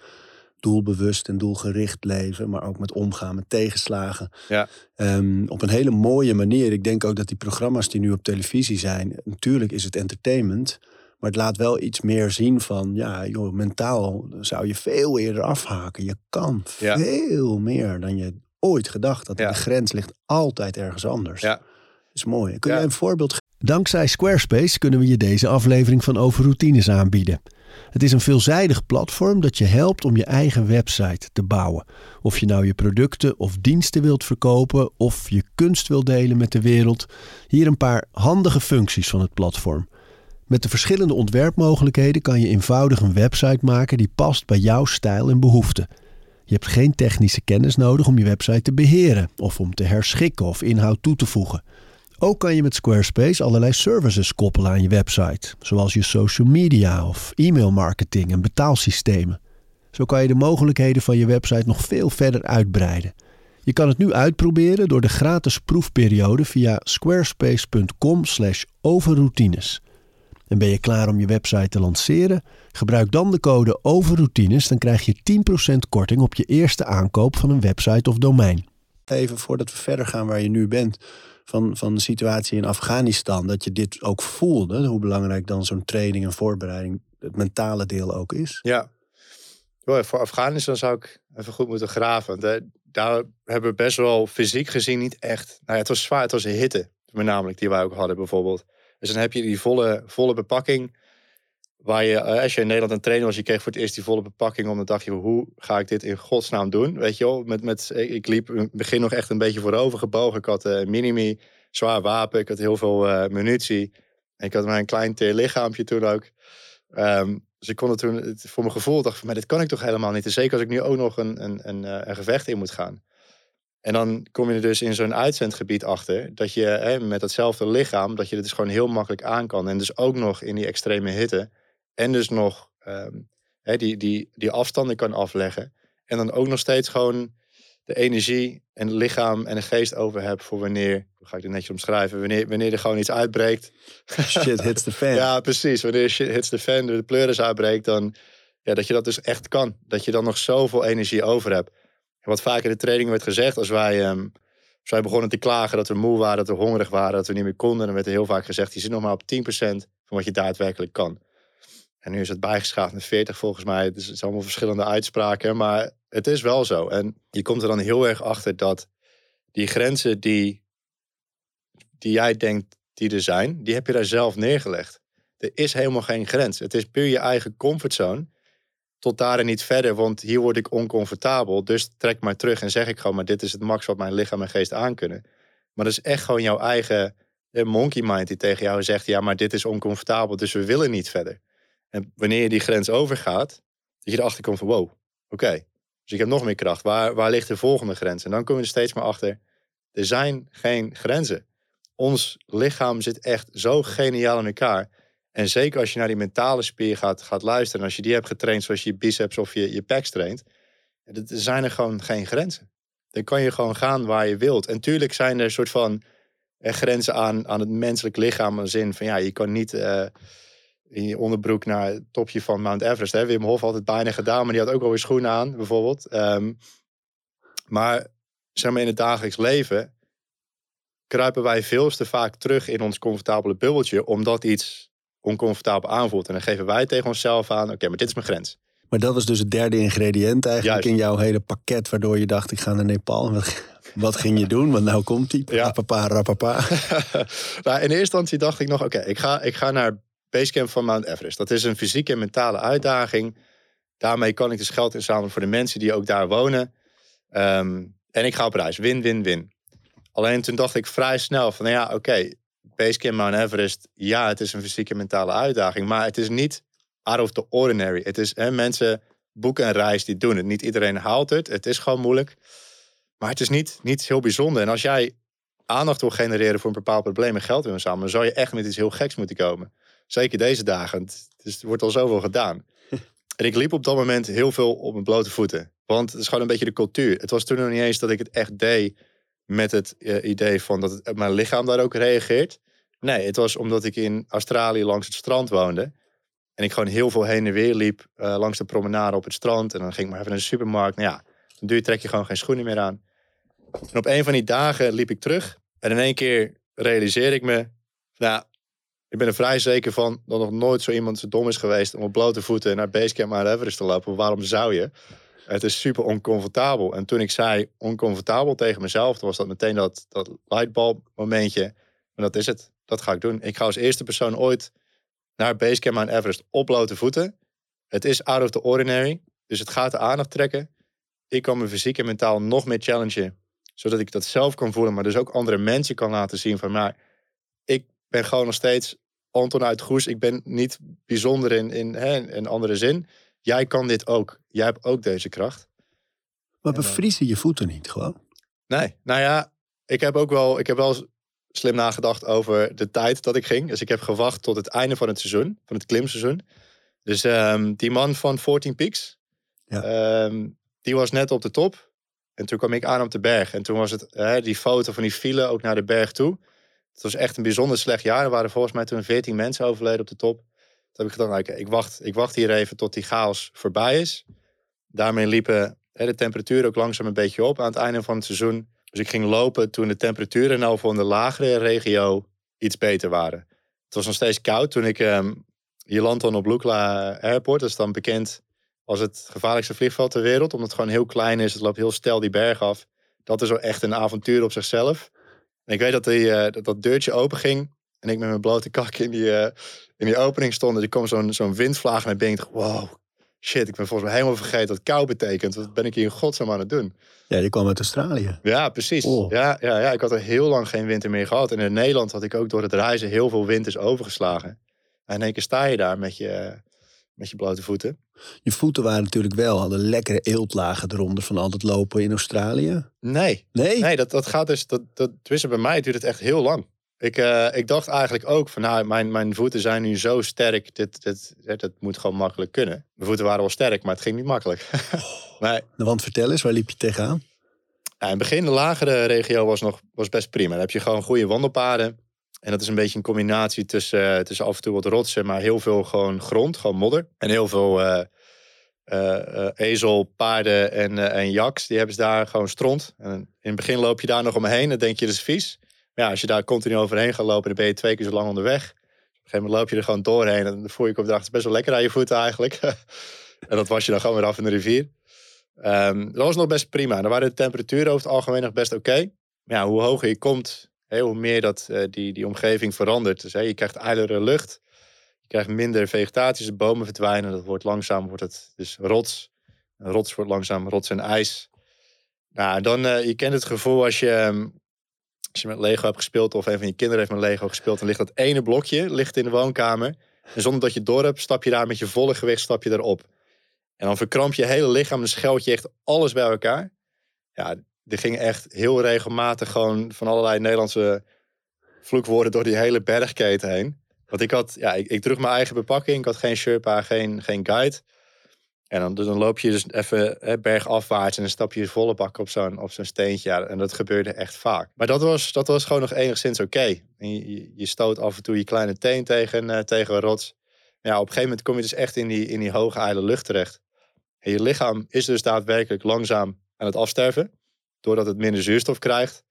doelbewust en doelgericht leven, maar ook met omgaan met tegenslagen. Ja. Um, op een hele mooie manier. Ik denk ook dat die programma's die nu op televisie zijn, natuurlijk is het entertainment, maar het laat wel iets meer zien van, ja, joh, mentaal zou je veel eerder afhaken. Je kan Ja. veel meer dan je ooit gedacht had. Ja. De grens ligt altijd ergens anders. Ja. Dat is mooi. Kun jij een voorbeeld geven? Dankzij Squarespace kunnen we je deze aflevering van Over Routines aanbieden. Het is een veelzijdig platform dat je helpt om je eigen website te bouwen. Of je nou je producten of diensten wilt verkopen of je kunst wilt delen met de wereld. Hier een paar handige functies van het platform. Met de verschillende ontwerpmogelijkheden kan je eenvoudig een website maken die past bij jouw stijl en behoeften. Je hebt geen technische kennis nodig om je website te beheren of om te herschikken of inhoud toe te voegen. Ook kan je met Squarespace allerlei services koppelen aan je website, zoals je social media of e-mailmarketing en betaalsystemen. Zo kan je de mogelijkheden van je website nog veel verder uitbreiden. Je kan het nu uitproberen door de gratis proefperiode via squarespace.com/overroutines. En ben je klaar om je website te lanceren? Gebruik dan de code OVERROUTINES, dan krijg je 10% korting op je eerste aankoop van een website of domein. Even voordat we verder gaan waar je nu bent, van, van de situatie in Afghanistan, dat je dit ook voelde, hoe belangrijk dan zo'n training en voorbereiding, het mentale deel ook is. Ja. Voor Afghanistan zou ik even goed moeten graven. De, daar hebben we best wel fysiek gezien niet echt. Nou ja, het was zwaar, het was hitte, met namelijk die wij ook hadden bijvoorbeeld. Dus dan heb je die volle, volle bepakking. Waar je, eh, als je in Nederland een trainer was, je kreeg voor het eerst die volle bepakking. Om dan dacht je, hoe ga ik dit in godsnaam doen? Weet je wel, met, met, ik liep in het begin nog echt een beetje voorover gebogen. Ik had een minimi, zwaar wapen. Ik had heel veel eh, munitie. En ik had maar een klein teer lichaampje toen ook. Ehm, dus kon het toen, voor mijn gevoel dacht ik, maar dit kan ik toch helemaal niet. En zeker als ik nu ook nog een, een, een, eh, een gevecht in moet gaan. En dan kom je er dus in zo'n uitzendgebied achter. Dat je hè, met hetzelfde lichaam, dat je het dus gewoon heel makkelijk aan kan. En dus ook nog in die extreme hitte. En dus nog ehm, die, die, die afstanden kan afleggen. En dan ook nog steeds gewoon de energie en het lichaam en de geest over heb voor wanneer, hoe ga ik dit netjes omschrijven, wanneer, wanneer er gewoon iets uitbreekt. Shit hits the fan. ja, precies. Wanneer shit hits the fan, de pleuris uitbreekt, dan ja, dat je dat dus echt kan. Dat je dan nog zoveel energie over hebt. En wat vaak in de training werd gezegd, als wij, um, als wij begonnen te klagen dat we moe waren, dat we hongerig waren, dat we niet meer konden, dan werd er heel vaak gezegd, je zit nog maar op 10% van wat je daadwerkelijk kan. En nu is het bijgeschaafd naar 40 volgens mij. Het is allemaal verschillende uitspraken, maar het is wel zo. En je komt er dan heel erg achter dat die grenzen die, die jij denkt die er zijn, die heb je daar zelf neergelegd. Er is helemaal geen grens. Het is puur je eigen comfortzone. Tot daar en niet verder, want hier word ik oncomfortabel. Dus trek maar terug en zeg ik gewoon, maar dit is het max wat mijn lichaam en geest aankunnen. Maar dat is echt gewoon jouw eigen monkey mind die tegen jou zegt, ja, maar dit is oncomfortabel, dus we willen niet verder. En wanneer je die grens overgaat, dat je erachter komt van wow, oké. Dus ik heb nog meer kracht. Waar, waar ligt de volgende grens? En dan kom je er steeds maar achter. Er zijn geen grenzen. Ons lichaam zit echt zo geniaal in elkaar. En zeker als je naar die mentale spier gaat, gaat luisteren. En als je die hebt getraind zoals je biceps of je, je pecs traint. Er zijn er gewoon geen grenzen. Dan kan je gewoon gaan waar je wilt. En tuurlijk zijn er een soort van eh, grenzen aan, aan het menselijk lichaam. In de zin van ja, je kan niet... Uh, in je onderbroek naar het topje van Mount Everest. Hè? Wim Hof had het bijna gedaan, maar die had ook wel weer schoenen aan, bijvoorbeeld. Ehm, maar zeg maar in het dagelijks leven kruipen wij veel te vaak terug in ons comfortabele bubbeltje, omdat iets oncomfortabel aanvoelt. En dan geven wij tegen onszelf aan, oké, maar dit is mijn grens. Maar dat was dus het derde ingrediënt eigenlijk in jouw hele pakket, waardoor je dacht, ik ga naar Nepal. Wat, wat ging je doen? Want nou komt die. Ja. Rapapa, rapapa. nou, in eerste instantie dacht ik nog, oké, ik, ga, ik ga naar Basecamp van Mount Everest. Dat is een fysieke en mentale uitdaging. Daarmee kan ik dus geld inzamelen voor de mensen die ook daar wonen. Ehm, en ik ga op reis. Win, win, win. Alleen toen dacht ik vrij snel van, nou ja, oké, okay, Basecamp Mount Everest, ja, het is een fysieke en mentale uitdaging, maar het is niet out of the ordinary. Het is, hè, mensen boeken een reis, die doen het. Niet iedereen haalt het. Het is gewoon moeilijk. Maar het is niet, niet heel bijzonder. En als jij aandacht wil genereren voor een bepaald probleem en geld wil inzamelen, dan zou je echt met iets heel geks moeten komen. Zeker deze dagen. Dus er wordt al zoveel gedaan. En ik liep op dat moment heel veel op mijn blote voeten. Want het is gewoon een beetje de cultuur. Het was toen nog niet eens dat ik het echt deed met het uh, idee van dat het, mijn lichaam daar ook reageert. Nee, het was omdat ik in Australië langs het strand woonde. En ik gewoon heel veel heen en weer liep uh, langs de promenade op het strand. En dan ging ik maar even naar de supermarkt. Nou ja, dan duur trek je gewoon geen schoenen meer aan. En op een van die dagen liep ik terug. En in één keer realiseer ik me... Nou, ik ben er vrij zeker van dat nog nooit zo iemand zo dom is geweest om op blote voeten naar Basecamp Mount Everest te lopen. Waarom zou je? Het is super oncomfortabel. En toen ik zei oncomfortabel tegen mezelf, was dat meteen dat, dat lightbulb momentje. En dat is het. Dat ga ik doen. Ik ga als eerste persoon ooit naar Basecamp Mount Everest op blote voeten. Het is out of the ordinary. Dus het gaat de aandacht trekken. Ik kan me fysiek en mentaal nog meer challengen. Zodat ik dat zelf kan voelen. Maar dus ook andere mensen kan laten zien van... Maar ik ben gewoon nog steeds Anton uit Goes. Ik ben niet bijzonder in, in, hè, in andere zin. Jij kan dit ook. Jij hebt ook deze kracht. Maar bevriezen je voeten niet gewoon? Nee, nou ja, ik heb ook wel, ik heb wel slim nagedacht over de tijd dat ik ging. Dus ik heb gewacht tot het einde van het seizoen, van het klimseizoen. Dus um, die man van 14 Peaks, ja. um, die was net op de top. En toen kwam ik aan op de berg. En toen was het hè, die foto van die file ook naar de berg toe. Het was echt een bijzonder slecht jaar. Er waren volgens mij toen 14 mensen overleden op de top. Toen heb ik gedacht, nou, ik, wacht, ik wacht hier even tot die chaos voorbij is. Daarmee liepen hè, de temperaturen ook langzaam een beetje op aan het einde van het seizoen. Dus ik ging lopen toen de temperaturen nou voor de lagere regio iets beter waren. Het was nog steeds koud toen ik um, hier landde op Lukla Airport. Dat is dan bekend als het gevaarlijkste vliegveld ter wereld. Omdat het gewoon heel klein is. Het loopt heel stel die berg af. Dat is zo echt een avontuur op zichzelf. En ik weet dat, die, uh, dat, dat deurtje open ging. En ik met mijn blote kak in die, uh, in die opening stond. En er kwam zo'n zo'n windvlaag naar binnen. Ik dacht, wow, shit, ik ben volgens mij helemaal vergeten wat kou betekent. Wat ben ik hier in godsnaam aan het doen? Ja, die kwam uit Australië. Ja, precies. Oh. Ja, ja, ja, ik had er heel lang geen winter meer gehad. En in Nederland had ik ook door het reizen heel veel winters overgeslagen. En in één keer sta je daar met je, met je blote voeten. Je voeten waren natuurlijk wel, hadden lekkere eeltlagen eronder van altijd lopen in Australië. Nee. Nee? Nee, dat, dat gaat dus, dat, dat, tussen bij mij duurt het echt heel lang. Ik, uh, ik dacht eigenlijk ook van, nou, mijn, mijn voeten zijn nu zo sterk, dit, dit, dit, moet gewoon makkelijk kunnen. Mijn voeten waren wel sterk, maar het ging niet makkelijk. nee. Want vertel eens, waar liep je tegenaan? Nou, in het begin, de lagere regio was nog was best prima. Dan heb je gewoon goede wandelpaden. En dat is een beetje een combinatie tussen, uh, tussen af en toe wat rotsen, maar heel veel gewoon grond, gewoon modder. En heel veel uh, uh, ezel, paarden en, en jaks, die hebben ze daar gewoon stront. En in het begin loop je daar nog omheen, dan denk je dat is vies. Maar ja, als je daar continu overheen gaat lopen, dan ben je twee keer zo lang onderweg. Op een gegeven moment loop je er gewoon doorheen en dan voel je op de best wel lekker aan je voeten eigenlijk. en dat was je dan gewoon weer af in de rivier. Um, dat was nog best prima. Dan waren de temperaturen over het algemeen nog best oké. Maar ja, hoe hoger je komt, hoe meer dat uh, die, die omgeving verandert. Dus je krijgt ijlere lucht. Je krijgt minder vegetatie, de bomen verdwijnen. Dat wordt langzaam wordt het dus rots. En rots wordt langzaam rots en ijs. Nou, dan, uh, je kent het gevoel als je, um, als je met Lego hebt gespeeld... of een van je kinderen heeft met Lego gespeeld... dan ligt dat ene blokje ligt in de woonkamer. En zonder dat je door hebt, stap je daar met je volle gewicht stap je erop. En dan verkramp je hele lichaam, dan scheld je echt alles bij elkaar. Ja, er ging echt heel regelmatig gewoon van allerlei Nederlandse vloekwoorden door die hele bergketen heen. Want ik had, ja, ik, ik droeg mijn eigen bepakking. Ik had geen Sherpa, geen, geen guide. En dan, dus dan loop je dus even hè, bergafwaarts en dan stap je volle bak op zo'n zo'n steentje. Ja, en dat gebeurde echt vaak. Maar dat was, dat was gewoon nog enigszins oké. Je, je, stoot af en toe je kleine teen tegen, uh, tegen een rots. Ja, op een gegeven moment kom je dus echt in die, in die hoge ijle lucht terecht. En je lichaam is dus daadwerkelijk langzaam aan het afsterven. Doordat het minder zuurstof krijgt.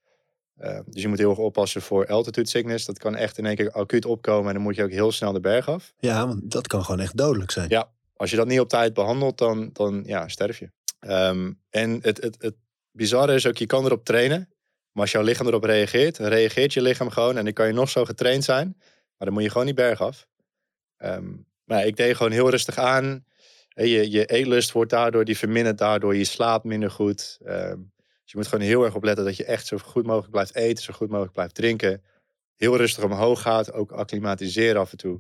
Uh, dus je moet heel erg oppassen voor altitude sickness. Dat kan echt in één keer acuut opkomen. En dan moet je ook heel snel de berg af. Ja, want dat kan gewoon echt dodelijk zijn. Ja, als je dat niet op tijd behandelt, dan, dan ja, sterf je. Um, en het, het, het bizarre is ook, je kan erop trainen. Maar als jouw lichaam erop reageert, reageert je lichaam gewoon. En dan kan je nog zo getraind zijn. Maar dan moet je gewoon die berg af. Um, maar ik deed gewoon heel rustig aan. Je, je eetlust wordt daardoor, die vermindert daardoor. Je slaapt minder goed. Um, dus je moet gewoon heel erg opletten dat je echt zo goed mogelijk blijft eten. Zo goed mogelijk blijft drinken. Heel rustig omhoog gaat. Ook acclimatiseren af en toe.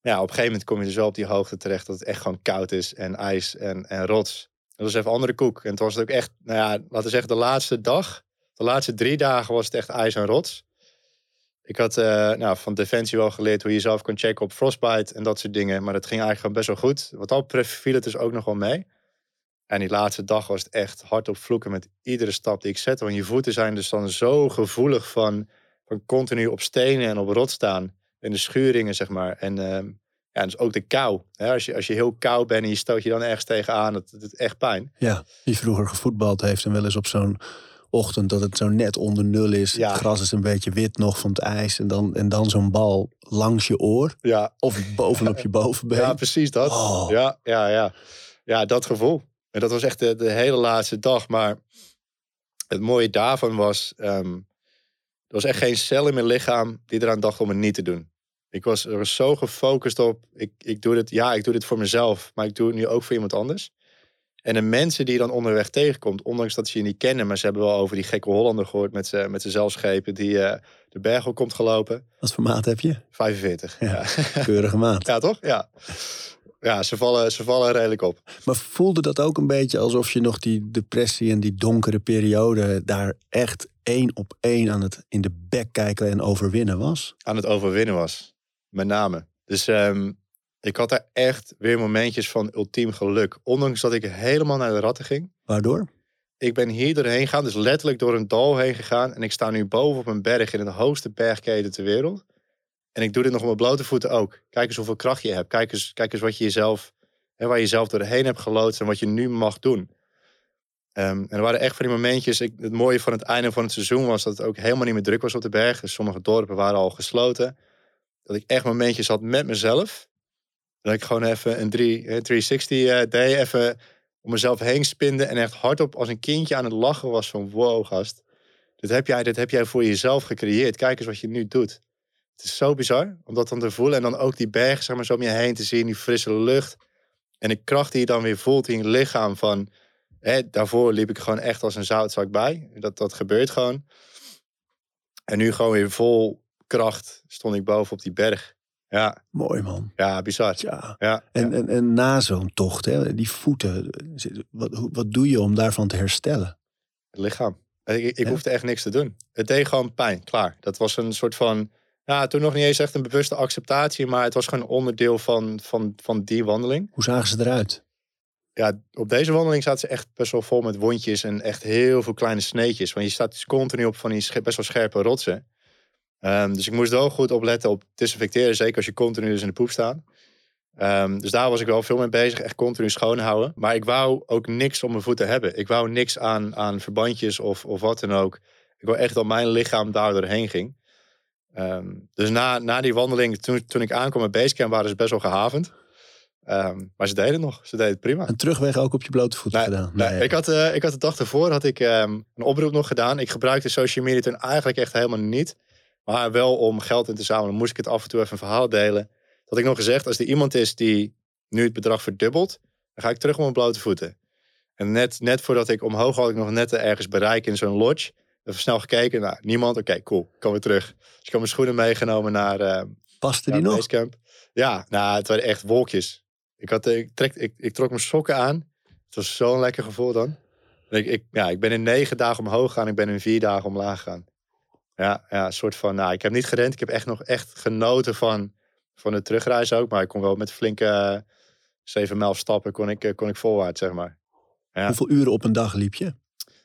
Ja, op een gegeven moment kom je dus wel op die hoogte terecht dat het echt gewoon koud is en ijs en, en rots. Dat was even andere koek. En het was ook echt, nou ja, laten we zeggen, de laatste dag, de laatste drie dagen was het echt ijs en rots. Ik had uh, nou, van Defensie wel geleerd hoe je zelf kon checken op frostbite en dat soort dingen. Maar dat ging eigenlijk gewoon best wel goed. Wat betreft viel het dus ook nog wel mee. En die laatste dag was het echt hard op vloeken met iedere stap die ik zette. Want je voeten zijn dus dan zo gevoelig van, van continu op stenen en op rot staan. In de schuringen, zeg maar. En uh, ja, dus ook de kou. Hè? Als, je, als je heel koud bent en je stoot je dan ergens tegenaan, dat doet echt pijn. Ja, wie vroeger gevoetbald heeft en wel eens op zo'n ochtend dat het zo net onder nul is. Ja. Het gras is een beetje wit nog van het ijs. En dan, en dan zo'n bal langs je oor. Ja. Of bovenop je bovenbeen. Ja, precies dat. Oh. Ja, ja, ja. Ja, dat gevoel. En dat was echt de, de hele laatste dag. Maar het mooie daarvan was... Um, er was echt geen cel in mijn lichaam die eraan dacht om het niet te doen. Ik was er zo gefocust op. Ik, ik doe dit, ja, ik doe dit voor mezelf. Maar ik doe het nu ook voor iemand anders. En de mensen die je dan onderweg tegenkomt, ondanks dat ze je niet kennen, maar ze hebben wel over die gekke Hollander gehoord met zijn met zelfschepen die uh, de berg op komt gelopen. Wat voor maat heb je? 45. Ja, ja. keurige maat. ja, toch? Ja. Ja, ze vallen, ze vallen redelijk op. Maar voelde dat ook een beetje alsof je nog die depressie en die donkere periode daar echt één op één aan het in de bek kijken en overwinnen was? Aan het overwinnen was, met name. Dus um, ik had daar echt weer momentjes van ultiem geluk. Ondanks dat ik helemaal naar de ratten ging. Waardoor? Ik ben hier doorheen gegaan, dus letterlijk door een dal heen gegaan. En ik sta nu boven op een berg in de hoogste bergketen ter wereld. En ik doe dit nog op mijn blote voeten ook. Kijk eens hoeveel kracht je hebt. Kijk eens, kijk eens wat je jezelf, hè, waar je jezelf doorheen hebt geloodst en wat je nu mag doen. Um, en er waren echt van die momentjes. Ik, het mooie van het einde van het seizoen was dat het ook helemaal niet meer druk was op de berg. Sommige dorpen waren al gesloten. Dat ik echt momentjes had met mezelf. Dat ik gewoon even een 360 uh, deed. Even om mezelf heen spinde. En echt hardop als een kindje aan het lachen was van wow gast. Dit heb jij, dit heb jij voor jezelf gecreëerd. Kijk eens wat je nu doet. Het is zo bizar om dat dan te voelen. En dan ook die bergen zeg maar, zo om je heen te zien. Die frisse lucht. En de kracht die je dan weer voelt in je lichaam. Van, hè, daarvoor liep ik gewoon echt als een zoutzak bij. Dat, dat gebeurt gewoon. En nu gewoon weer vol kracht stond ik boven op die berg. Ja. Mooi man. Ja, bizar. Ja. ja, en, En, en na zo'n tocht, hè, die voeten, wat, wat doe je om daarvan te herstellen? Het lichaam. Ik, ik ja. hoefde echt niks te doen. Het deed gewoon pijn, klaar. Dat was een soort van, ja, toen nog niet eens echt een bewuste acceptatie, maar het was gewoon onderdeel van, van, van die wandeling. Hoe zagen ze eruit? ja, op deze wandeling zaten ze echt best wel vol met wondjes en echt heel veel kleine sneetjes. Want je staat dus continu op van die best wel scherpe rotsen. Ehm, dus ik moest wel goed opletten op disinfecteren, zeker als je continu dus in de poep staat. Ehm, dus daar was ik wel veel mee bezig, echt continu schoonhouden. Maar ik wou ook niks op mijn voeten hebben. Ik wou niks aan, aan verbandjes of, of wat dan ook. Ik wou echt dat mijn lichaam daar doorheen ging. Ehm, dus na, na die wandeling, toen, toen ik aankwam bij Basecamp, waren ze best wel gehavend. Ehm, maar ze deden het nog, ze deden het prima. En terugweg ook op je blote voeten Nee, gedaan? nee, Ik, had, eh, ik had de dag ervoor had ik, ehm, een oproep nog gedaan. Ik gebruikte social media toen eigenlijk echt helemaal niet. Maar wel om geld in te zamelen, moest ik het af en toe even een verhaal delen. Dat ik nog gezegd, als er iemand is die nu het bedrag verdubbelt, dan ga ik terug op mijn blote voeten. En net, net voordat ik omhoog had ik nog net ergens bereiken in zo'n lodge. Even snel gekeken, nou, niemand. Oké, cool, ik kom weer terug. Dus ik had mijn schoenen meegenomen naar, eh, Paste naar die nog? Basecamp. Ja, nou, het waren echt wolkjes. Ik, had, eh, ik, trek, ik, ik trok mijn sokken aan. Het was zo'n lekker gevoel dan. Ik, ik, ja, ik ben in negen dagen omhoog gegaan. Ik ben in vier dagen omlaag gegaan. Ja, ja, een soort van... Nou, ik heb niet gerend. Ik heb echt nog echt genoten van, van de terugreis ook. Maar ik kon wel met flinke eh, zeven mijl stappen kon ik, eh, kon ik voorwaarts, zeg maar. Ja. Hoeveel uren op een dag liep je?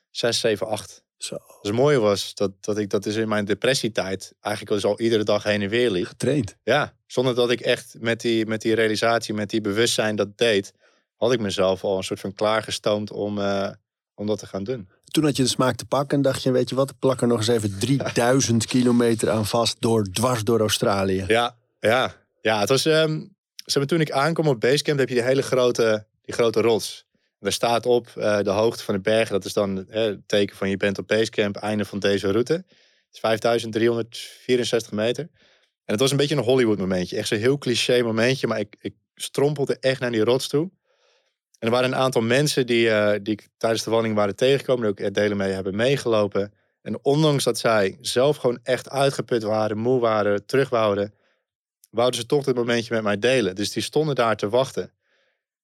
Zes, zeven, acht. Zo, Dus het mooie was dat, dat ik dat dus in mijn depressietijd... eigenlijk dus al iedere dag heen en weer liep. getraind. Ja, zonder dat ik echt met die, met die realisatie, met die bewustzijn dat deed, had ik mezelf al een soort van klaargestoomd om, eh, om dat te gaan doen. Toen had je de smaak te pakken en dacht je, weet je wat, plak er nog eens even 3000 kilometer aan vast, door, dwars door Australië. Ja, ja, ja. Het was, ehm, ze hebben toen ik aankom op Basecamp, heb je die hele grote, die grote rots. Daar staat op eh, de hoogte van de bergen. Dat is dan eh, het teken van je bent op Basecamp, einde van deze route. Het is 5364 meter. En het was een beetje een Hollywood momentje. Echt zo'n heel cliché momentje. Maar ik, ik strompelde echt naar die rots toe. En er waren een aantal mensen die, eh, die ik tijdens de wandeling waren tegengekomen. Die ook er delen mee hebben meegelopen. En ondanks dat zij zelf gewoon echt uitgeput waren, moe waren, terug wouden, wouden ze toch dit momentje met mij delen. Dus die stonden daar te wachten.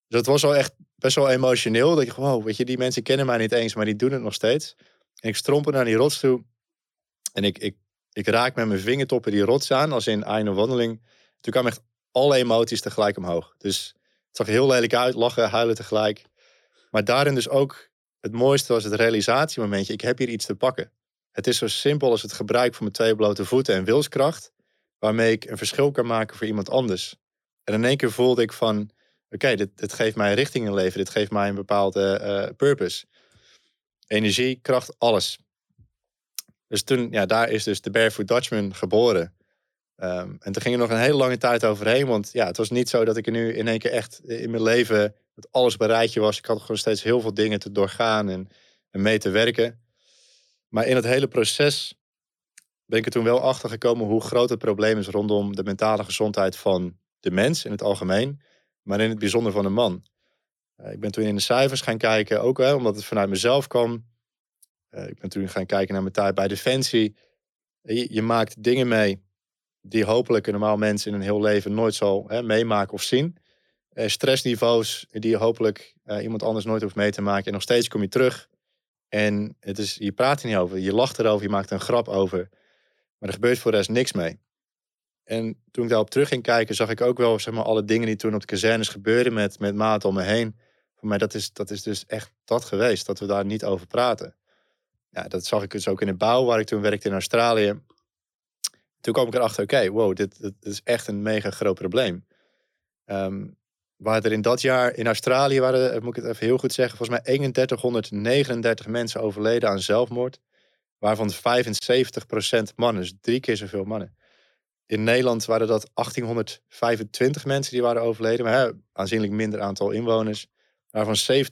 Dus dat was al echt best wel emotioneel. Dat ik wow, weet je, die mensen kennen mij niet eens, maar die doen het nog steeds. En ik strompel naar die rots toe. En ik, ik, ik raak met mijn vingertoppen die rots aan, als in einde wandeling. Toen kwamen echt alle emoties tegelijk omhoog. Dus het zag heel lelijk uit, lachen, huilen tegelijk. Maar daarin dus ook het mooiste was het realisatiemomentje. Ik heb hier iets te pakken. Het is zo simpel als het gebruik van mijn twee blote voeten en wilskracht. Waarmee ik een verschil kan maken voor iemand anders. En in één keer voelde ik van... Oké, dit, dit geeft mij richting in leven. Dit geeft mij een bepaalde eh, purpose. Energie, kracht, alles. Dus toen, ja, daar is dus de Barefoot Dutchman geboren. Ehm, en toen ging er nog een hele lange tijd overheen. Want ja, het was niet zo dat ik er nu in één keer echt in mijn leven... dat alles bereidje was. Ik had gewoon steeds heel veel dingen te doorgaan en, en mee te werken. Maar in het hele proces ben ik er toen wel achter gekomen hoe groot het probleem is rondom de mentale gezondheid van de mens in het algemeen, maar in het bijzonder van een man. Eh, ik ben toen in de cijfers gaan kijken, ook hè, omdat het vanuit mezelf kwam. Eh, ik ben toen gaan kijken naar mijn tijd bij Defensie. Je, je maakt dingen mee die hopelijk een normaal mens in een heel leven nooit zal hè, meemaken of zien. Eh, stressniveaus die hopelijk eh, iemand anders nooit hoeft mee te maken. En nog steeds kom je terug en het is, je praat er niet over. Je lacht erover, je maakt een grap over. Maar er gebeurt voor de rest niks mee. En toen ik daarop terug ging kijken, zag ik ook wel zeg maar, alle dingen die toen op de kazernes gebeurden met, met maat om me heen. Voor mij, dat is, dat is dus echt dat geweest, dat we daar niet over praten. Ja, dat zag ik dus ook in de bouw, waar ik toen werkte in Australië. Toen kwam ik erachter, oké, wow, dit, dit is echt een mega groot probleem. Ehm, waar er in dat jaar in Australië waren, moet ik het even heel goed zeggen, volgens mij 3139 mensen overleden aan zelfmoord. Waarvan 75% mannen, dus drie keer zoveel mannen. In Nederland waren dat 1825 mensen die waren overleden, maar hè, aanzienlijk minder aantal inwoners. Waarvan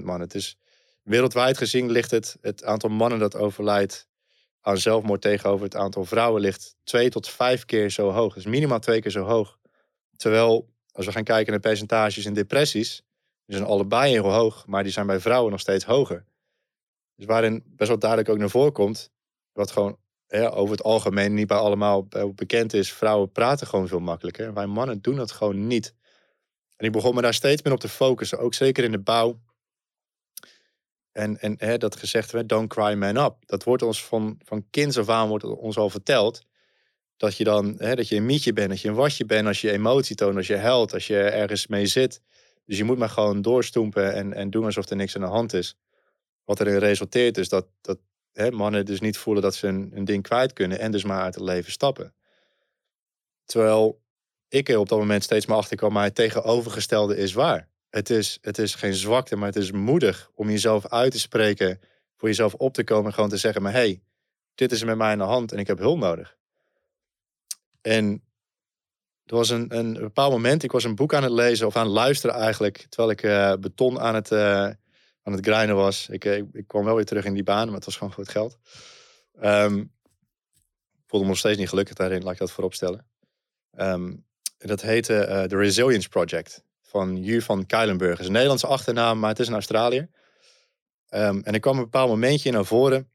70% mannen. Dus wereldwijd gezien ligt het, het aantal mannen dat overlijdt aan zelfmoord tegenover het aantal vrouwen ligt twee tot vijf keer zo hoog. Dus minimaal twee keer zo hoog. Terwijl als we gaan kijken naar percentages in depressies, die zijn allebei heel hoog, maar die zijn bij vrouwen nog steeds hoger. Dus waarin best wel duidelijk ook naar voren komt, wat gewoon over het algemeen niet bij allemaal bekend is, vrouwen praten gewoon veel makkelijker. Wij mannen doen dat gewoon niet. En ik begon me daar steeds meer op te focussen, ook zeker in de bouw. En, en hè, dat gezegd werd, don't cry man up. Dat wordt ons van, van kinds af aan wordt ons al verteld. Dat je dan, hè, dat je een mietje bent, dat je een wasje bent als je emotie toont, als je huilt, als je ergens mee zit. Dus je moet maar gewoon doorstoempen en, en doen alsof er niks aan de hand is. Wat erin resulteert is dat, dat mannen dus niet voelen dat ze een ding kwijt kunnen en dus maar uit het leven stappen. Terwijl ik op dat moment steeds maar achter kwam, maar het tegenovergestelde is waar. Het is, het is geen zwakte, maar het is moedig om jezelf uit te spreken, voor jezelf op te komen en gewoon te zeggen, maar hey, dit is met mij aan de hand en ik heb hulp nodig. En er was een, een bepaald moment, ik was een boek aan het lezen of aan het luisteren eigenlijk, terwijl ik uh, beton aan het, uh, aan het grinden was. Ik, ik, ik, kwam wel weer terug in die baan, maar het was gewoon voor het geld. Ik voelde me nog steeds niet gelukkig daarin, laat ik dat voorop stellen. Um, dat heette uh, The Resilience Project van Ju van Keilenburg. Het is een Nederlandse achternaam, maar het is in Australië. Um, en er kwam een bepaald momentje naar voren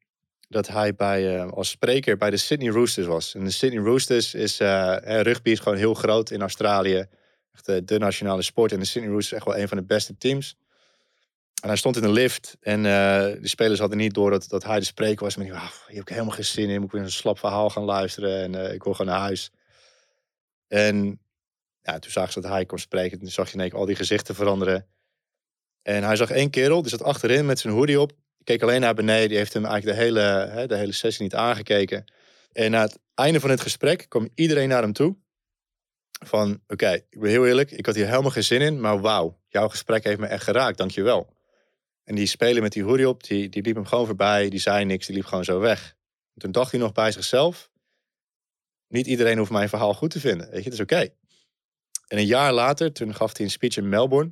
dat hij bij, uh, als spreker bij de Sydney Roosters was. En de Sydney Roosters is, uh, rugby is gewoon heel groot in Australië. Echt de nationale sport. En de Sydney Roosters is echt wel een van de beste teams. En hij stond in de lift en de spelers hadden niet door dat, dat hij de spreker was. Maar die, ah, hier heb ik helemaal geen zin in. Moet ik weer een slap verhaal gaan luisteren en ik wil gewoon naar huis. En ja, toen zag ze dat hij kon spreken. Toen zag je ineens al die gezichten veranderen. En hij zag één kerel, die zat achterin met zijn hoodie op. Keek alleen naar beneden. Die heeft hem eigenlijk de hele, hè, de hele sessie niet aangekeken. En na het einde van het gesprek kwam iedereen naar hem toe. Van, oké, ik ben heel eerlijk. Ik had hier helemaal geen zin in. Maar wauw, jouw gesprek heeft me echt geraakt. Dankjewel. En die spelen met die hoodie op, die, die liep hem gewoon voorbij. Die zei niks, die liep gewoon zo weg. En toen dacht hij nog bij zichzelf. Niet iedereen hoeft mijn verhaal goed te vinden. Weet je, dat is oké. En een jaar later, toen gaf hij een speech in Melbourne.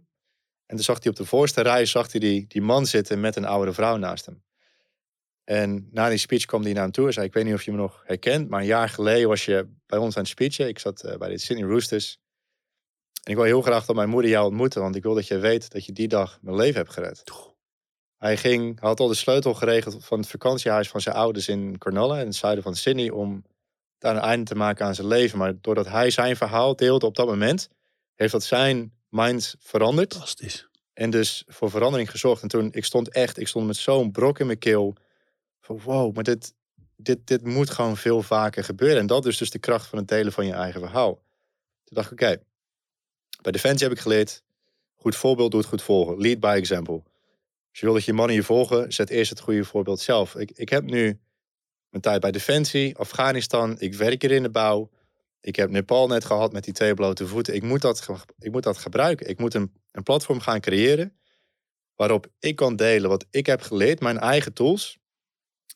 En toen zag hij op de voorste rij zag hij die, die man zitten met een oudere vrouw naast hem. En na die speech kwam hij naar hem toe en zei: Ik weet niet of je me nog herkent, maar een jaar geleden was je bij ons aan het speechen. Ik zat uh, bij de Sydney Roosters. En ik wil heel graag dat mijn moeder jou ontmoeten, want ik wil dat je weet dat je die dag mijn leven hebt gered. Hij ging, had al de sleutel geregeld van het vakantiehuis van zijn ouders in Cronulla, in het zuiden van Sydney, om daar een einde te maken aan zijn leven. Maar doordat hij zijn verhaal deelde op dat moment, heeft dat zijn mind veranderd. Fantastisch. En dus voor verandering gezorgd. En toen, ik stond echt, ik stond met zo'n brok in mijn keel. Van wow, maar dit, dit, dit moet gewoon veel vaker gebeuren. En dat is dus de kracht van het delen van je eigen verhaal. Toen dacht ik, oké, bij Defensie heb ik geleerd, goed voorbeeld doet goed volgen. Lead by example. Als je wil dat je mannen je volgen, zet eerst het goede voorbeeld zelf. Ik, ik heb nu mijn tijd bij Defensie, Afghanistan. Ik werk hier in de bouw. Ik heb Nepal net gehad met die twee blote voeten. Ik moet dat, ik moet dat gebruiken. Ik moet een, een platform gaan creëren waarop ik kan delen wat ik heb geleerd, mijn eigen tools.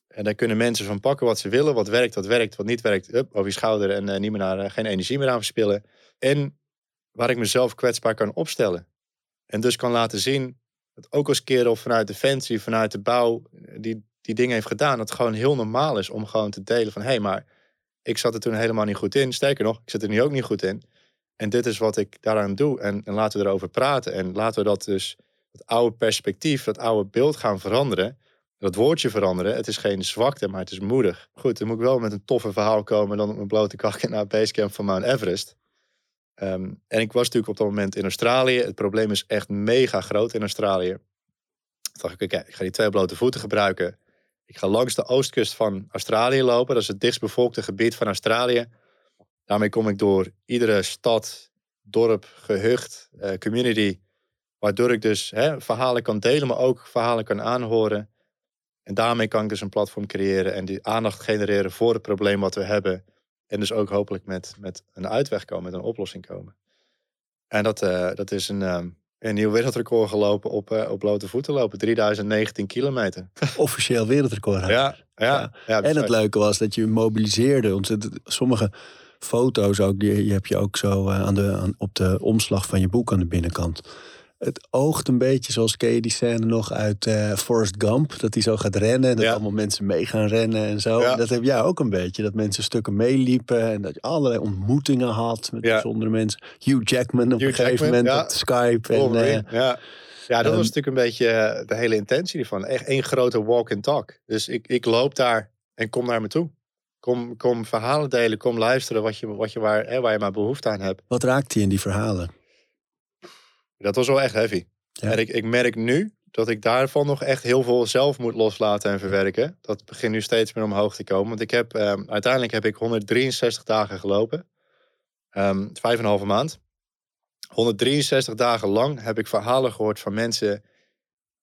En daar kunnen mensen van pakken wat ze willen. Wat werkt, wat werkt, wat niet werkt. Up, over je schouder en uh, niet meer naar, uh, geen energie meer aan verspillen. En waar ik mezelf kwetsbaar kan opstellen. En dus kan laten zien dat ook als kerel vanuit Defensie, vanuit de bouw, die, die dingen heeft gedaan. Dat gewoon heel normaal is om gewoon te delen van hé, hey, maar ik zat er toen helemaal niet goed in. Sterker nog, ik zit er nu ook niet goed in. En dit is wat ik daaraan doe. En, en laten we erover praten. En laten we dat dus, dat oude perspectief, dat oude beeld gaan veranderen. Dat woordje veranderen. Het is geen zwakte, maar het is moedig. Goed, dan moet ik wel met een toffe verhaal komen dan op mijn blote kakken naar Basecamp van Mount Everest. Ehm, en ik was natuurlijk op dat moment in Australië. Het probleem is echt mega groot in Australië. Toen dacht ik, oké, ik ga die twee blote voeten gebruiken. Ik ga langs de oostkust van Australië lopen. Dat is het dichtstbevolkte gebied van Australië. Daarmee kom ik door iedere stad, dorp, gehucht, uh, community. Waardoor ik dus hè, verhalen kan delen, maar ook verhalen kan aanhoren. En daarmee kan ik dus een platform creëren en die aandacht genereren voor het probleem wat we hebben. En dus ook hopelijk met, met een uitweg komen, met een oplossing komen. En dat, uh, dat is een, um, een nieuw wereldrecord gelopen op, uh, op blote voeten lopen. 3019 kilometer. Officieel wereldrecord. Ja, ja, ja. ja en het leuke was dat je mobiliseerde. Want sommige foto's ook, die, heb je ook zo uh, aan de, aan, op de omslag van je boek aan de binnenkant het oogt een beetje zoals ken je die scène nog uit uh, Forrest Gump. Dat hij zo gaat rennen en dat allemaal mensen mee gaan rennen en zo. En dat heb jij ook een beetje. Dat mensen stukken meeliepen en dat je allerlei ontmoetingen had met bijzondere mensen. Hugh Jackman op een gegeven moment op Skype. En, uh, ja. Ja, dat was natuurlijk een beetje eh, de hele intentie ervan. Echt één grote walk and talk. Dus ik, ik loop daar en kom naar me toe. Kom, kom verhalen delen, kom luisteren wat je, wat je waar, hè, waar je maar behoefte aan hebt. Wat raakt hij in die verhalen? Dat was wel echt heavy. En ik, ik merk nu dat ik daarvan nog echt heel veel zelf moet loslaten en verwerken. Dat begint nu steeds meer omhoog te komen. Want ik heb, um, uiteindelijk heb ik 163 dagen gelopen. Um, vijf en een halve maand. 163 dagen lang heb ik verhalen gehoord van mensen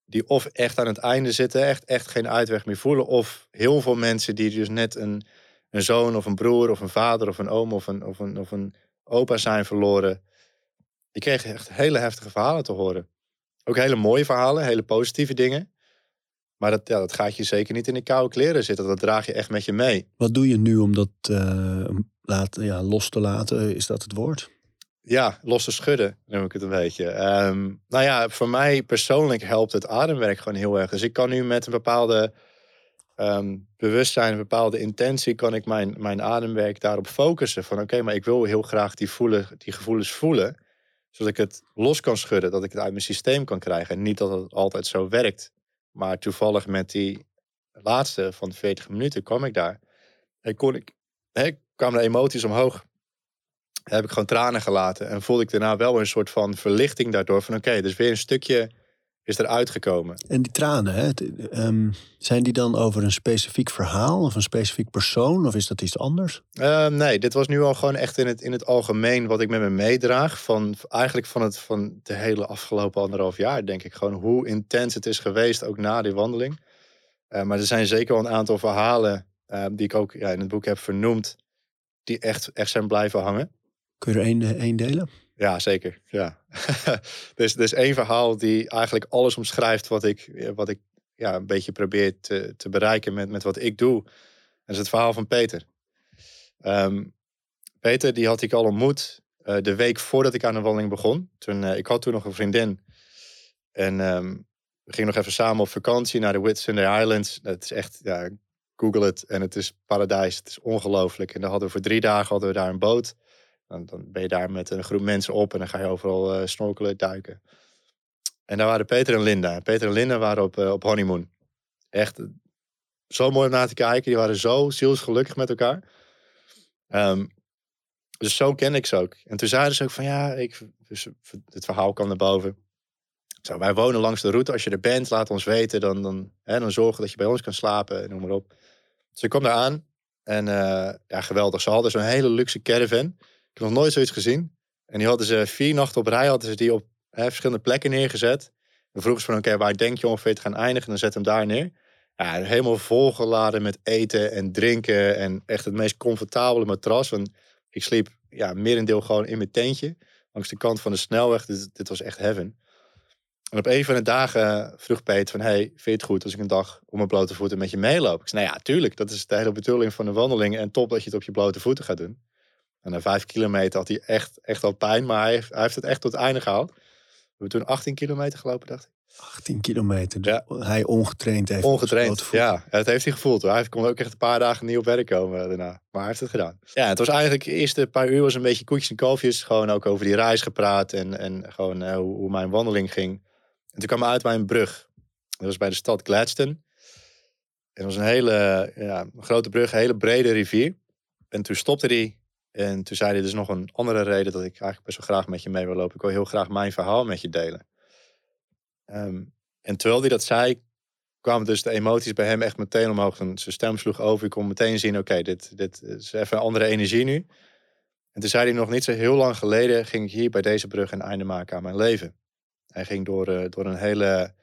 die of echt aan het einde zitten, echt, echt geen uitweg meer voelen, of heel veel mensen die dus net een, een zoon of een broer of een vader of een oom of een, of een, of een opa zijn verloren. Die kregen echt hele heftige verhalen te horen. Ook hele mooie verhalen, hele positieve dingen. Maar dat, ja, dat gaat je zeker niet in de koude kleren zitten. Dat draag je echt met je mee. Wat doe je nu om dat uh, laat, ja, los te laten? Is dat het woord? Ja, los te schudden, noem ik het een beetje. Um, nou ja, voor mij persoonlijk helpt het ademwerk gewoon heel erg. Dus ik kan nu met een bepaalde um, bewustzijn, een bepaalde intentie, kan ik mijn, mijn ademwerk daarop focussen. Van oké, maar ik wil heel graag die, voelen, die gevoelens voelen. Zodat ik het los kan schudden, dat ik het uit mijn systeem kan krijgen. En niet dat het altijd zo werkt. Maar toevallig met die laatste van de 40 minuten kwam ik daar. En kon ik, hè, kwamen de emoties omhoog. Heb ik gewoon tranen gelaten. En voelde ik daarna wel een soort van verlichting daardoor. Van oké, dus weer een stukje is eruit gekomen. En die tranen, hè, um, zijn die dan over een specifiek verhaal of een specifiek persoon? Of is dat iets anders? Uh, nee, dit was nu al gewoon echt in het, in het algemeen wat ik met me meedraag. Van, eigenlijk van, het, van de hele afgelopen anderhalf jaar, denk ik. Gewoon hoe intens het is geweest, ook na die wandeling. Uh, maar er zijn zeker wel een aantal verhalen uh, die ik ook ja, in het boek heb vernoemd. Die echt, echt zijn blijven hangen. Kun je er één, één delen? Ja, zeker. Ja. dus is één verhaal die eigenlijk alles omschrijft wat ik, wat ik ja, een beetje probeer te, te bereiken met, met wat ik doe. Dat is het verhaal van Peter. Um, Peter, die had ik al ontmoet uh, de week voordat ik aan de wandeling begon. Toen, uh, ik had toen nog een vriendin. En um, we gingen nog even samen op vakantie naar de Whitsunday Islands. Het is echt, ja, google het. En het is paradijs. Het is ongelooflijk. En dan hadden we voor drie dagen hadden we daar een boot. Dan, dan ben je daar met een groep mensen op en dan ga je overal uh, snorkelen, duiken. En daar waren Peter en Linda. Peter en Linda waren op, uh, op honeymoon. Echt zo mooi om naar te kijken. Die waren zo zielsgelukkig met elkaar. Um, dus zo ken ik ze ook. En toen zeiden ze ook van ja, ik, dus het verhaal kwam naar boven. Wij wonen langs de route. Als je er bent, laat ons weten. Dan, dan, hè, dan zorgen dat je bij ons kan slapen. Noem maar op. Dus ik kwam daar aan. En ja, geweldig. Ze hadden zo'n hele luxe caravan. Ik heb nog nooit zoiets gezien. En die hadden ze vier nachten op rij hadden ze die op hè, verschillende plekken neergezet. Dan vroegen ze van oké, waar denk je ongeveer te gaan eindigen? Dan zet hem daar neer. Ja, helemaal volgeladen met eten en drinken. En echt het meest comfortabele matras. Want ik sliep ja, merendeel gewoon in mijn tentje. Langs de kant van de snelweg. Dit, dit was echt heaven. En op een van de dagen vroeg Peter van... Hey, vind je het goed als ik een dag op mijn blote voeten met je meeloop? Ik zei, nou ja, tuurlijk. Dat is de hele bedoeling van de wandeling. En top dat je het op je blote voeten gaat doen. En na vijf kilometer had hij echt, echt al pijn, maar hij heeft, hij heeft het echt tot het einde gehaald. We hebben toen 18 kilometer gelopen, dacht ik. 18 kilometer. Dus ja. hij ongetraind heeft. Ongetraind, ja. Dat heeft hij gevoeld. Hoor. Hij kon ook echt een paar dagen niet op werk komen daarna. Maar hij heeft het gedaan. Ja, het was eigenlijk de eerste paar uur was een beetje koetjes en kalfjes. Gewoon ook over die reis gepraat en, en gewoon uh, hoe, hoe, mijn wandeling ging. En toen kwam hij uit bij een brug. Dat was bij de stad Gladstone. En dat was een hele ja, een grote brug, een hele brede rivier. En toen stopte hij en toen zei hij dus nog een andere reden dat ik eigenlijk best wel graag met je mee wil lopen. Ik wil heel graag mijn verhaal met je delen. Um, en terwijl hij dat zei, kwamen dus de emoties bij hem echt meteen omhoog. En zijn stem sloeg over. Ik kon meteen zien, oké, dit, dit is even andere energie nu. En toen zei hij nog niet zo heel lang geleden, ging ik hier bij deze brug een einde maken aan mijn leven. Hij ging door, uh, door een hele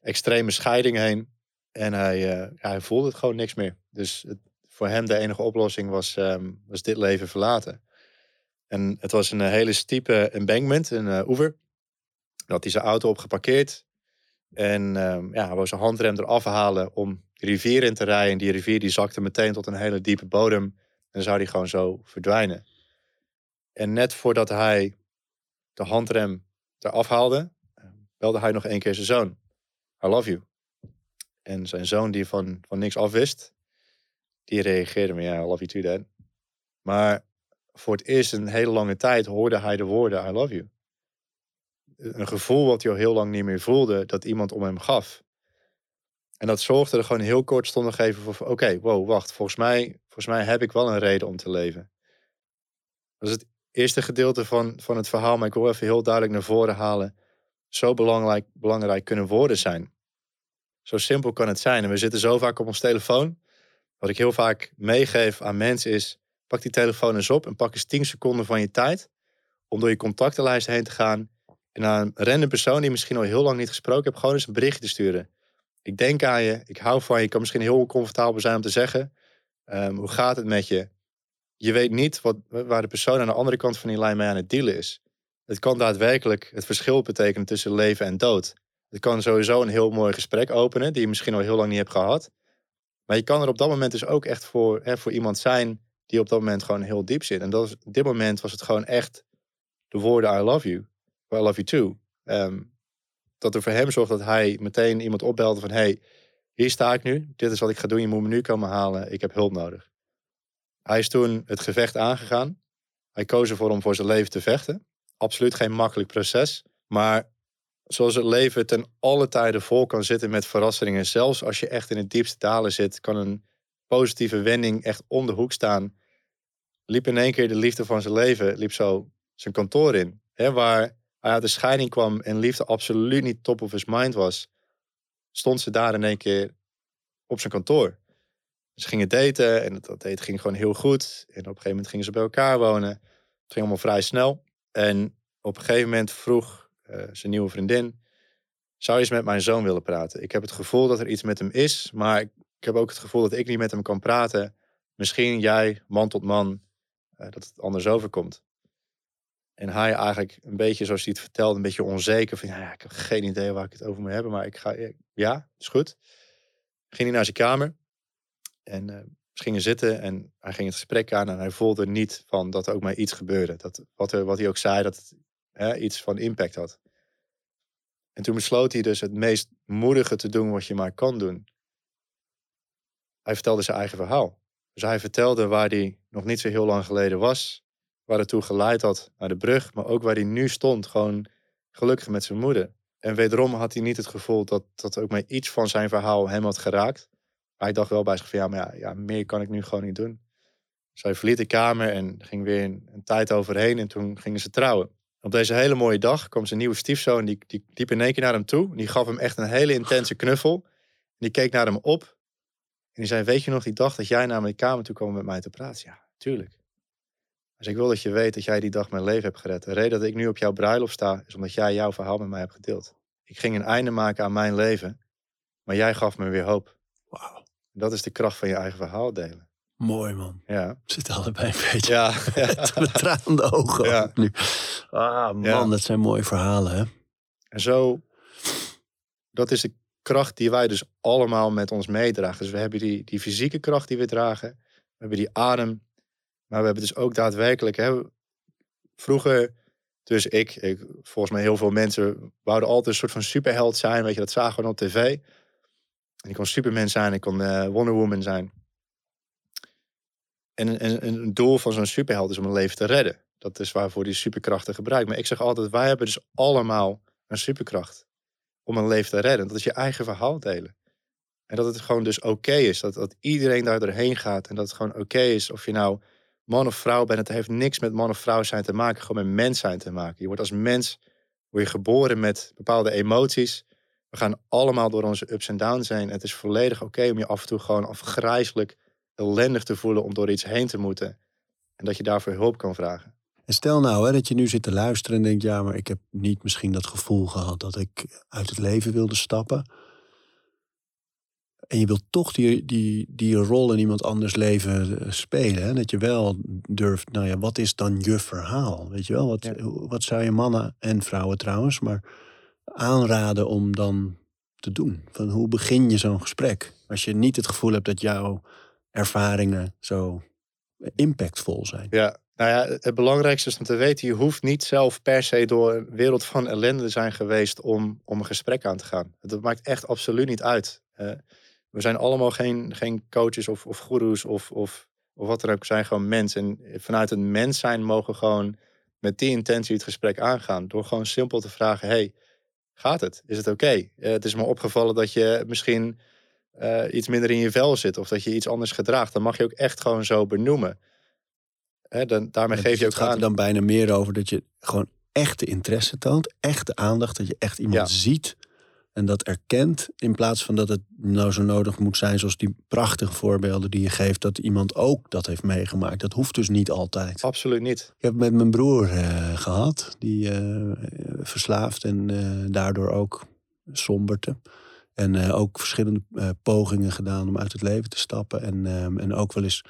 extreme scheiding heen. En hij, ja, hij voelde het gewoon niks meer. Dus het, voor hem de enige oplossing was, um, was dit leven verlaten. En het was een eh, hele stiepe embankment, een uh, oever. Daar had hij zijn auto op geparkeerd. En um, ja, hij wou zijn handrem eraf halen om de rivier in te rijden. En die rivier die zakte meteen tot een hele diepe bodem. En dan zou hij gewoon zo verdwijnen. En net voordat hij de handrem eraf haalde, belde hij nog één keer zijn zoon. I love you. En zijn zoon die van, van niks afwist, die reageerde me, ja, I love you too, dad. Maar voor het eerst een hele lange tijd hoorde hij de woorden, I love you. Een gevoel wat hij al heel lang niet meer voelde, dat iemand om hem gaf. En dat zorgde er gewoon heel kortstondig even voor, oké, wow, wacht, volgens mij, volgens mij heb ik wel een reden om te leven. Dat is het eerste gedeelte van, van het verhaal, maar ik wil even heel duidelijk naar voren halen. Zo belangrijk, belangrijk kunnen woorden zijn. Zo simpel kan het zijn. En we zitten zo vaak op ons telefoon. Wat ik heel vaak meegeef aan mensen is: pak die telefoon eens op en pak eens 10 seconden van je tijd om door je contactenlijst heen te gaan en naar een random persoon die je misschien al heel lang niet gesproken hebt, gewoon eens een berichtje te sturen. Ik denk aan je, ik hou van je. Ik kan misschien heel oncomfortabel zijn om te zeggen. Ehm, hoe gaat het met je? Je weet niet wat, waar de persoon aan de andere kant van die lijn mee aan het dealen is. Het kan daadwerkelijk het verschil betekenen tussen leven en dood. Het kan sowieso een heel mooi gesprek openen, die je misschien al heel lang niet hebt gehad. Maar je kan er op dat moment dus ook echt voor, hè, voor iemand zijn die op dat moment gewoon heel diep zit. En dat op dit moment was het gewoon echt de woorden I love you. I love you too. Um, dat er voor hem zorgt dat hij meteen iemand opbelde van... hey, hier sta ik nu, dit is wat ik ga doen, je moet me nu komen halen, ik heb hulp nodig. Hij is toen het gevecht aangegaan. Hij koos ervoor om voor zijn leven te vechten. Absoluut geen makkelijk proces. Maar zoals het leven ten alle tijden vol kan zitten met verrassingen. Zelfs als je echt in het diepste dalen zit, kan een positieve wending echt om de hoek staan. Liep in één keer de liefde van zijn leven, liep zo zijn kantoor in. Hè, waar hij uit de scheiding kwam en liefde absoluut niet top of his mind was, stond ze daar in één keer op zijn kantoor. Ze gingen daten en dat daten ging gewoon heel goed. En op een gegeven moment gingen ze bij elkaar wonen. Het ging allemaal vrij snel. En op een gegeven moment vroeg uh, zijn nieuwe vriendin: Zou je eens met mijn zoon willen praten? Ik heb het gevoel dat er iets met hem is, maar ik, heb ook het gevoel dat ik niet met hem kan praten. Misschien jij, man tot man, uh, dat het anders overkomt. En hij eigenlijk een beetje, zoals hij het vertelde, een beetje onzeker. Van ja, ik heb geen idee waar ik het over moet hebben. Maar ik ga, ja, is goed. Ging hij naar zijn kamer. En uh, ze gingen zitten en hij ging het gesprek aan. En hij voelde niet van dat er ook maar iets gebeurde. Dat, wat, er, wat hij ook zei, dat het iets van impact had. En toen besloot hij dus het meest moedige te doen wat je maar kan doen. Hij vertelde zijn eigen verhaal. Dus hij vertelde waar hij nog niet zo heel lang geleden was waar het toe geleid had naar de brug, maar ook waar hij nu stond, gewoon gelukkig met zijn moeder. En wederom had hij niet het gevoel dat, dat ook maar iets van zijn verhaal hem had geraakt. Maar hij dacht wel bij zich van ja, maar ja, ja meer kan ik nu gewoon niet doen. Dus hij verliet de kamer en ging weer een tijd overheen en toen gingen ze trouwen. Op deze hele mooie dag kwam zijn nieuwe stiefzoon, die, die liep in één keer naar hem toe. Die gaf hem echt een hele intense knuffel. En die keek naar hem op. En die zei, weet je nog die dag dat jij naar mijn kamer toe kwam met mij te praten? Ja, tuurlijk. Dus ik wil dat je weet dat jij die dag mijn leven hebt gered. De reden dat ik nu op jouw bruiloft sta, is omdat jij jouw verhaal met mij hebt gedeeld. Ik ging een einde maken aan mijn leven, maar jij gaf me weer hoop. Wauw. Dat is de kracht van je eigen verhaal delen. Mooi man. Ja. Zitten allebei een beetje ja, ja. met traande ogen Ja. nu. Ah man, Ja. dat zijn mooie verhalen hè. En zo, dat is de kracht die wij dus allemaal met ons meedragen. Dus we hebben die, die fysieke kracht die we dragen. We hebben die adem. Maar we hebben dus ook daadwerkelijk... Hè, vroeger, dus ik, ik, volgens mij heel veel mensen... wouden altijd een soort van superheld zijn. Weet je, dat zagen we op tv. En ik kon Superman zijn, ik kon eh, Wonder Woman zijn. En een, een, doel van zo'n superheld is om een leven te redden. Dat is waarvoor die superkrachten gebruikt. Maar ik zeg altijd, wij hebben dus allemaal een superkracht om een leven te redden. Dat is je eigen verhaal delen. En dat het gewoon dus oké is. Dat, dat iedereen daar doorheen gaat. En dat het gewoon oké is of je nou man of vrouw bent. Het heeft niks met man of vrouw zijn te maken. Gewoon met mens zijn te maken. Je wordt als mens word je geboren met bepaalde emoties. We gaan allemaal door onze ups en downs heen. Het is volledig oké om je af en toe gewoon afgrijzelijk ellendig te voelen om door iets heen te moeten. En dat je daarvoor hulp kan vragen. En stel nou hè, dat je nu zit te luisteren en denkt... ja, maar ik heb niet misschien dat gevoel gehad dat ik uit het leven wilde stappen. En je wilt toch die, die, die rol in iemand anders leven eh, spelen. Hè? Dat je wel durft, nou ja, wat is dan je verhaal? Weet je wel, wat, Ja. wat zou je mannen en vrouwen trouwens... maar aanraden om dan te doen? Van hoe begin je zo'n gesprek? Als je niet het gevoel hebt dat jouw ervaringen zo impactvol zijn. Ja, nou ja, het belangrijkste is om te weten, je hoeft niet zelf per se door een wereld van ellende zijn geweest om, om een gesprek aan te gaan. Dat maakt echt absoluut niet uit. We zijn allemaal geen, geen coaches of, of goeroes of, of, of wat dan ook. Zijn gewoon mensen. En vanuit het mens zijn mogen we gewoon met die intentie het gesprek aangaan. Door gewoon simpel te vragen, hey, gaat het? Is het oké? Eh, het is me opgevallen dat je misschien eh, iets minder in je vel zit. Of dat je iets anders gedraagt. Dan mag je ook echt gewoon zo benoemen. Hè, dan, daarmee Ja, geef dus je ook het gaat aan. er dan bijna meer over dat je gewoon echte interesse toont, echte aandacht, dat je echt iemand Ja. ziet En dat erkent in plaats van dat het nou zo nodig moet zijn, zoals die prachtige voorbeelden die je geeft, dat iemand ook dat heeft meegemaakt. Dat hoeft dus niet altijd. Absoluut niet. Ik heb met mijn broer eh, gehad, die eh, verslaafd en daardoor ook somberte. En eh, ook verschillende eh, pogingen gedaan om uit het leven te stappen. En, ehm, en ook wel eens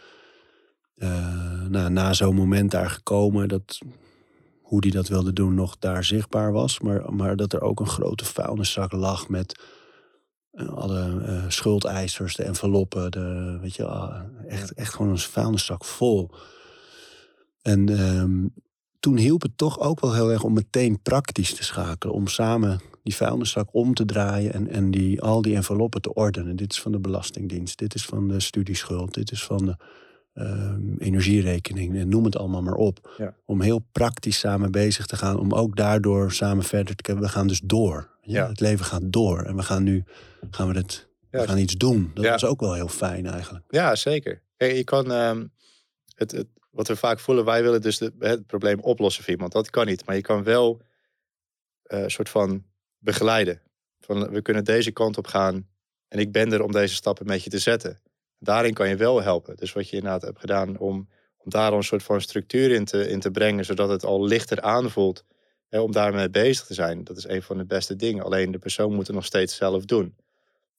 eh, nou, na zo'n moment daar gekomen dat hoe die dat wilde doen nog daar zichtbaar was. Maar, maar dat er ook een grote vuilniszak lag met alle schuldeisers, de enveloppen. De, weet je, ah, echt, echt gewoon een vuilniszak vol. En ehm, toen hielp het toch ook wel heel erg om meteen praktisch te schakelen. Om samen die vuilniszak om te draaien en, en die, al die enveloppen te ordenen. Dit is van de Belastingdienst, dit is van de studieschuld, dit is van de ehm, energierekening. En noem het allemaal maar op. Ja. Om heel praktisch samen bezig te gaan. Om ook daardoor samen verder te kunnen. We gaan dus door. Ja, Ja. Het leven gaat door. En we gaan nu gaan we het, we gaan iets doen. Dat was ook wel heel fijn eigenlijk. Ja, zeker. Je kan ehm, het, het, wat we vaak voelen, wij willen dus de, het probleem oplossen voor iemand. Dat kan niet. Maar je kan wel eh, een soort van begeleiden. Van we kunnen deze kant op gaan en ik ben er om deze stappen met je te zetten. Daarin kan je wel helpen. Dus wat je inderdaad hebt gedaan om, om daar een soort van structuur in te, in te brengen, zodat het al lichter aanvoelt hè, om daarmee bezig te zijn. Dat is een van de beste dingen. Alleen de persoon moet het nog steeds zelf doen.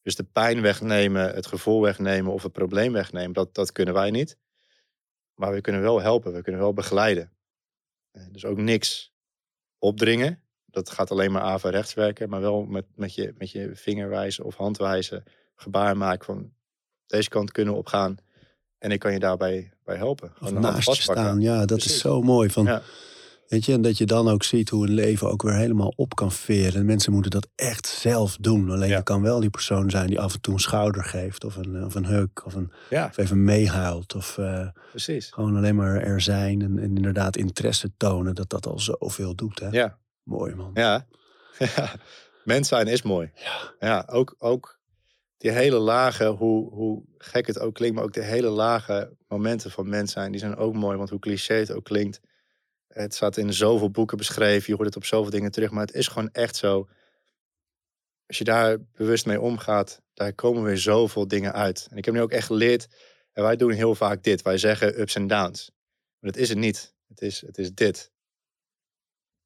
Dus de pijn wegnemen, het gevoel wegnemen of het probleem wegnemen, dat, dat kunnen wij niet. Maar we kunnen wel helpen, we kunnen wel begeleiden. Eh, Dus ook niks opdringen. Dat gaat alleen maar averechts werken, maar wel met, met, je, met je vingerwijzen of handwijzen gebaar maken van deze kant kunnen we opgaan. En ik kan je daarbij bij helpen. Gewoon naast staan. Ja, dat is zo mooi. Van, Ja. Weet je, en dat je dan ook ziet hoe een leven ook weer helemaal op kan veren. En mensen moeten dat echt zelf doen. Alleen Ja. je kan wel die persoon zijn die af en toe een schouder geeft. Of een, of een huk. Of, een, Ja, of even meehuilt. Of eh, precies. gewoon alleen maar er zijn. En, en inderdaad interesse tonen. Dat dat al zoveel doet. Hè? Ja, Mooi man. ja. ja. Mens zijn is mooi. Ja. Ja, ook, ook die hele lage, hoe, hoe gek het ook klinkt, maar ook de hele lage momenten van mens zijn, die zijn ook mooi. Want hoe cliché het ook klinkt, het staat in zoveel boeken beschreven, je hoort het op zoveel dingen terug, maar het is gewoon echt zo. Als je daar bewust mee omgaat, daar komen weer zoveel dingen uit. En ik heb nu ook echt geleerd, en wij doen heel vaak dit, wij zeggen ups en downs. Maar dat is het niet, het is, het is dit.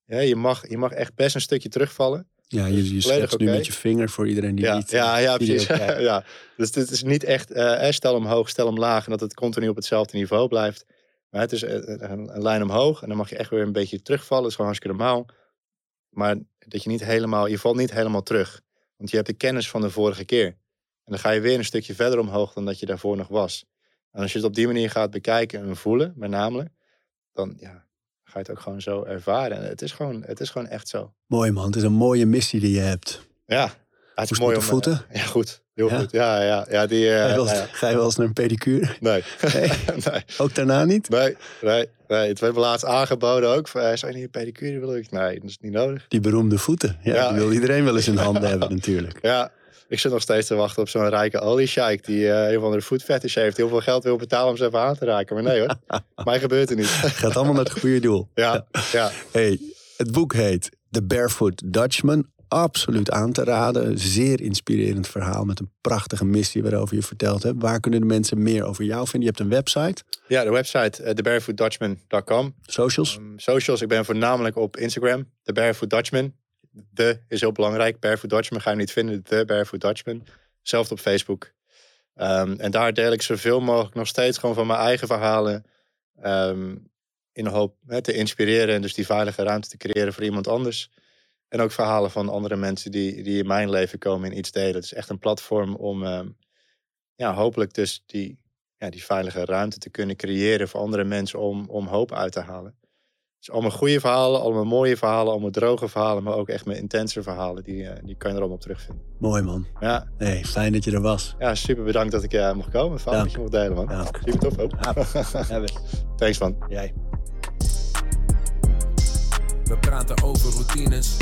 Ja, je, mag, je mag echt best een stukje terugvallen. Ja, je, je volledig schetst nu met je vinger voor iedereen die Ja, niet... ja, ja, video precies. ja. Dus dit is niet echt eh, eh, stel hem hoog, stel hem laag en dat het continu op hetzelfde niveau blijft. Maar het is eh, een, een lijn omhoog en dan mag je echt weer een beetje terugvallen. Dat is gewoon hartstikke normaal. Maar dat je niet helemaal, je valt niet helemaal terug. Want je hebt de kennis van de vorige keer. En dan ga je weer een stukje verder omhoog dan dat je daarvoor nog was. En als je het op die manier gaat bekijken en voelen, met name, dan ja, ga je het ook gewoon zo ervaren. En het is gewoon, het is gewoon echt zo. Mooi man, het is een mooie missie die je hebt. Ja, het is mooi om... voeten? eh, ja, goed. Heel Ja? goed. Ja, ja, ja. Die, eh, Ga je, wel, nou ja. ga je wel eens naar een pedicure? Nee. Nee? nee. Ook daarna niet? Nee, nee, nee. Het werd me laatst aangeboden ook. Van, eh, zou je niet een pedicure willen? Ik, Nee, dat is niet nodig. Die beroemde voeten. Ja, Ja. die wil iedereen wel eens in handen hebben natuurlijk. Ja, ik zit nog steeds te wachten op zo'n rijke oliesjeik die eh een van de food fetish heeft. Heel veel geld wil betalen om ze even aan te raken. Maar nee hoor, mij gebeurt het niet. Gaat allemaal naar het goede doel. Ja, ja. Hey, het boek heet The Barefoot Dutchman. Absoluut aan te raden. Zeer inspirerend verhaal met een prachtige missie waarover je verteld hebt. Waar kunnen de mensen meer over jou vinden? Je hebt een website, ja de website uh, thebarefootdutchman.com. socials. Um, socials, ik ben voornamelijk op Instagram. The Barefoot Dutchman. De is heel belangrijk. Barefoot Dutchman ga je niet vinden. The Barefoot Dutchman. Zelfs op Facebook. Um, en daar deel ik zoveel mogelijk nog steeds gewoon van mijn eigen verhalen. Um, in de hoop hè, te inspireren en dus die veilige ruimte te creëren voor iemand anders. En ook verhalen van andere mensen die, die in mijn leven komen en iets delen. Het is echt een platform om um, ja, hopelijk dus die, ja, die veilige ruimte te kunnen creëren voor andere mensen om, om hoop uit te halen. Dus allemaal goede verhalen, allemaal mooie verhalen, allemaal droge verhalen, maar ook echt met intense verhalen. Die, uh, die kan je er allemaal op terugvinden. Mooi man. Ja. Hey, fijn dat je er was. Ja, super bedankt dat ik uh, mocht komen. Fijn dat je mocht delen, man. Dank. Super tof ook. Ja. Thanks, man. Jij. We praten over routines.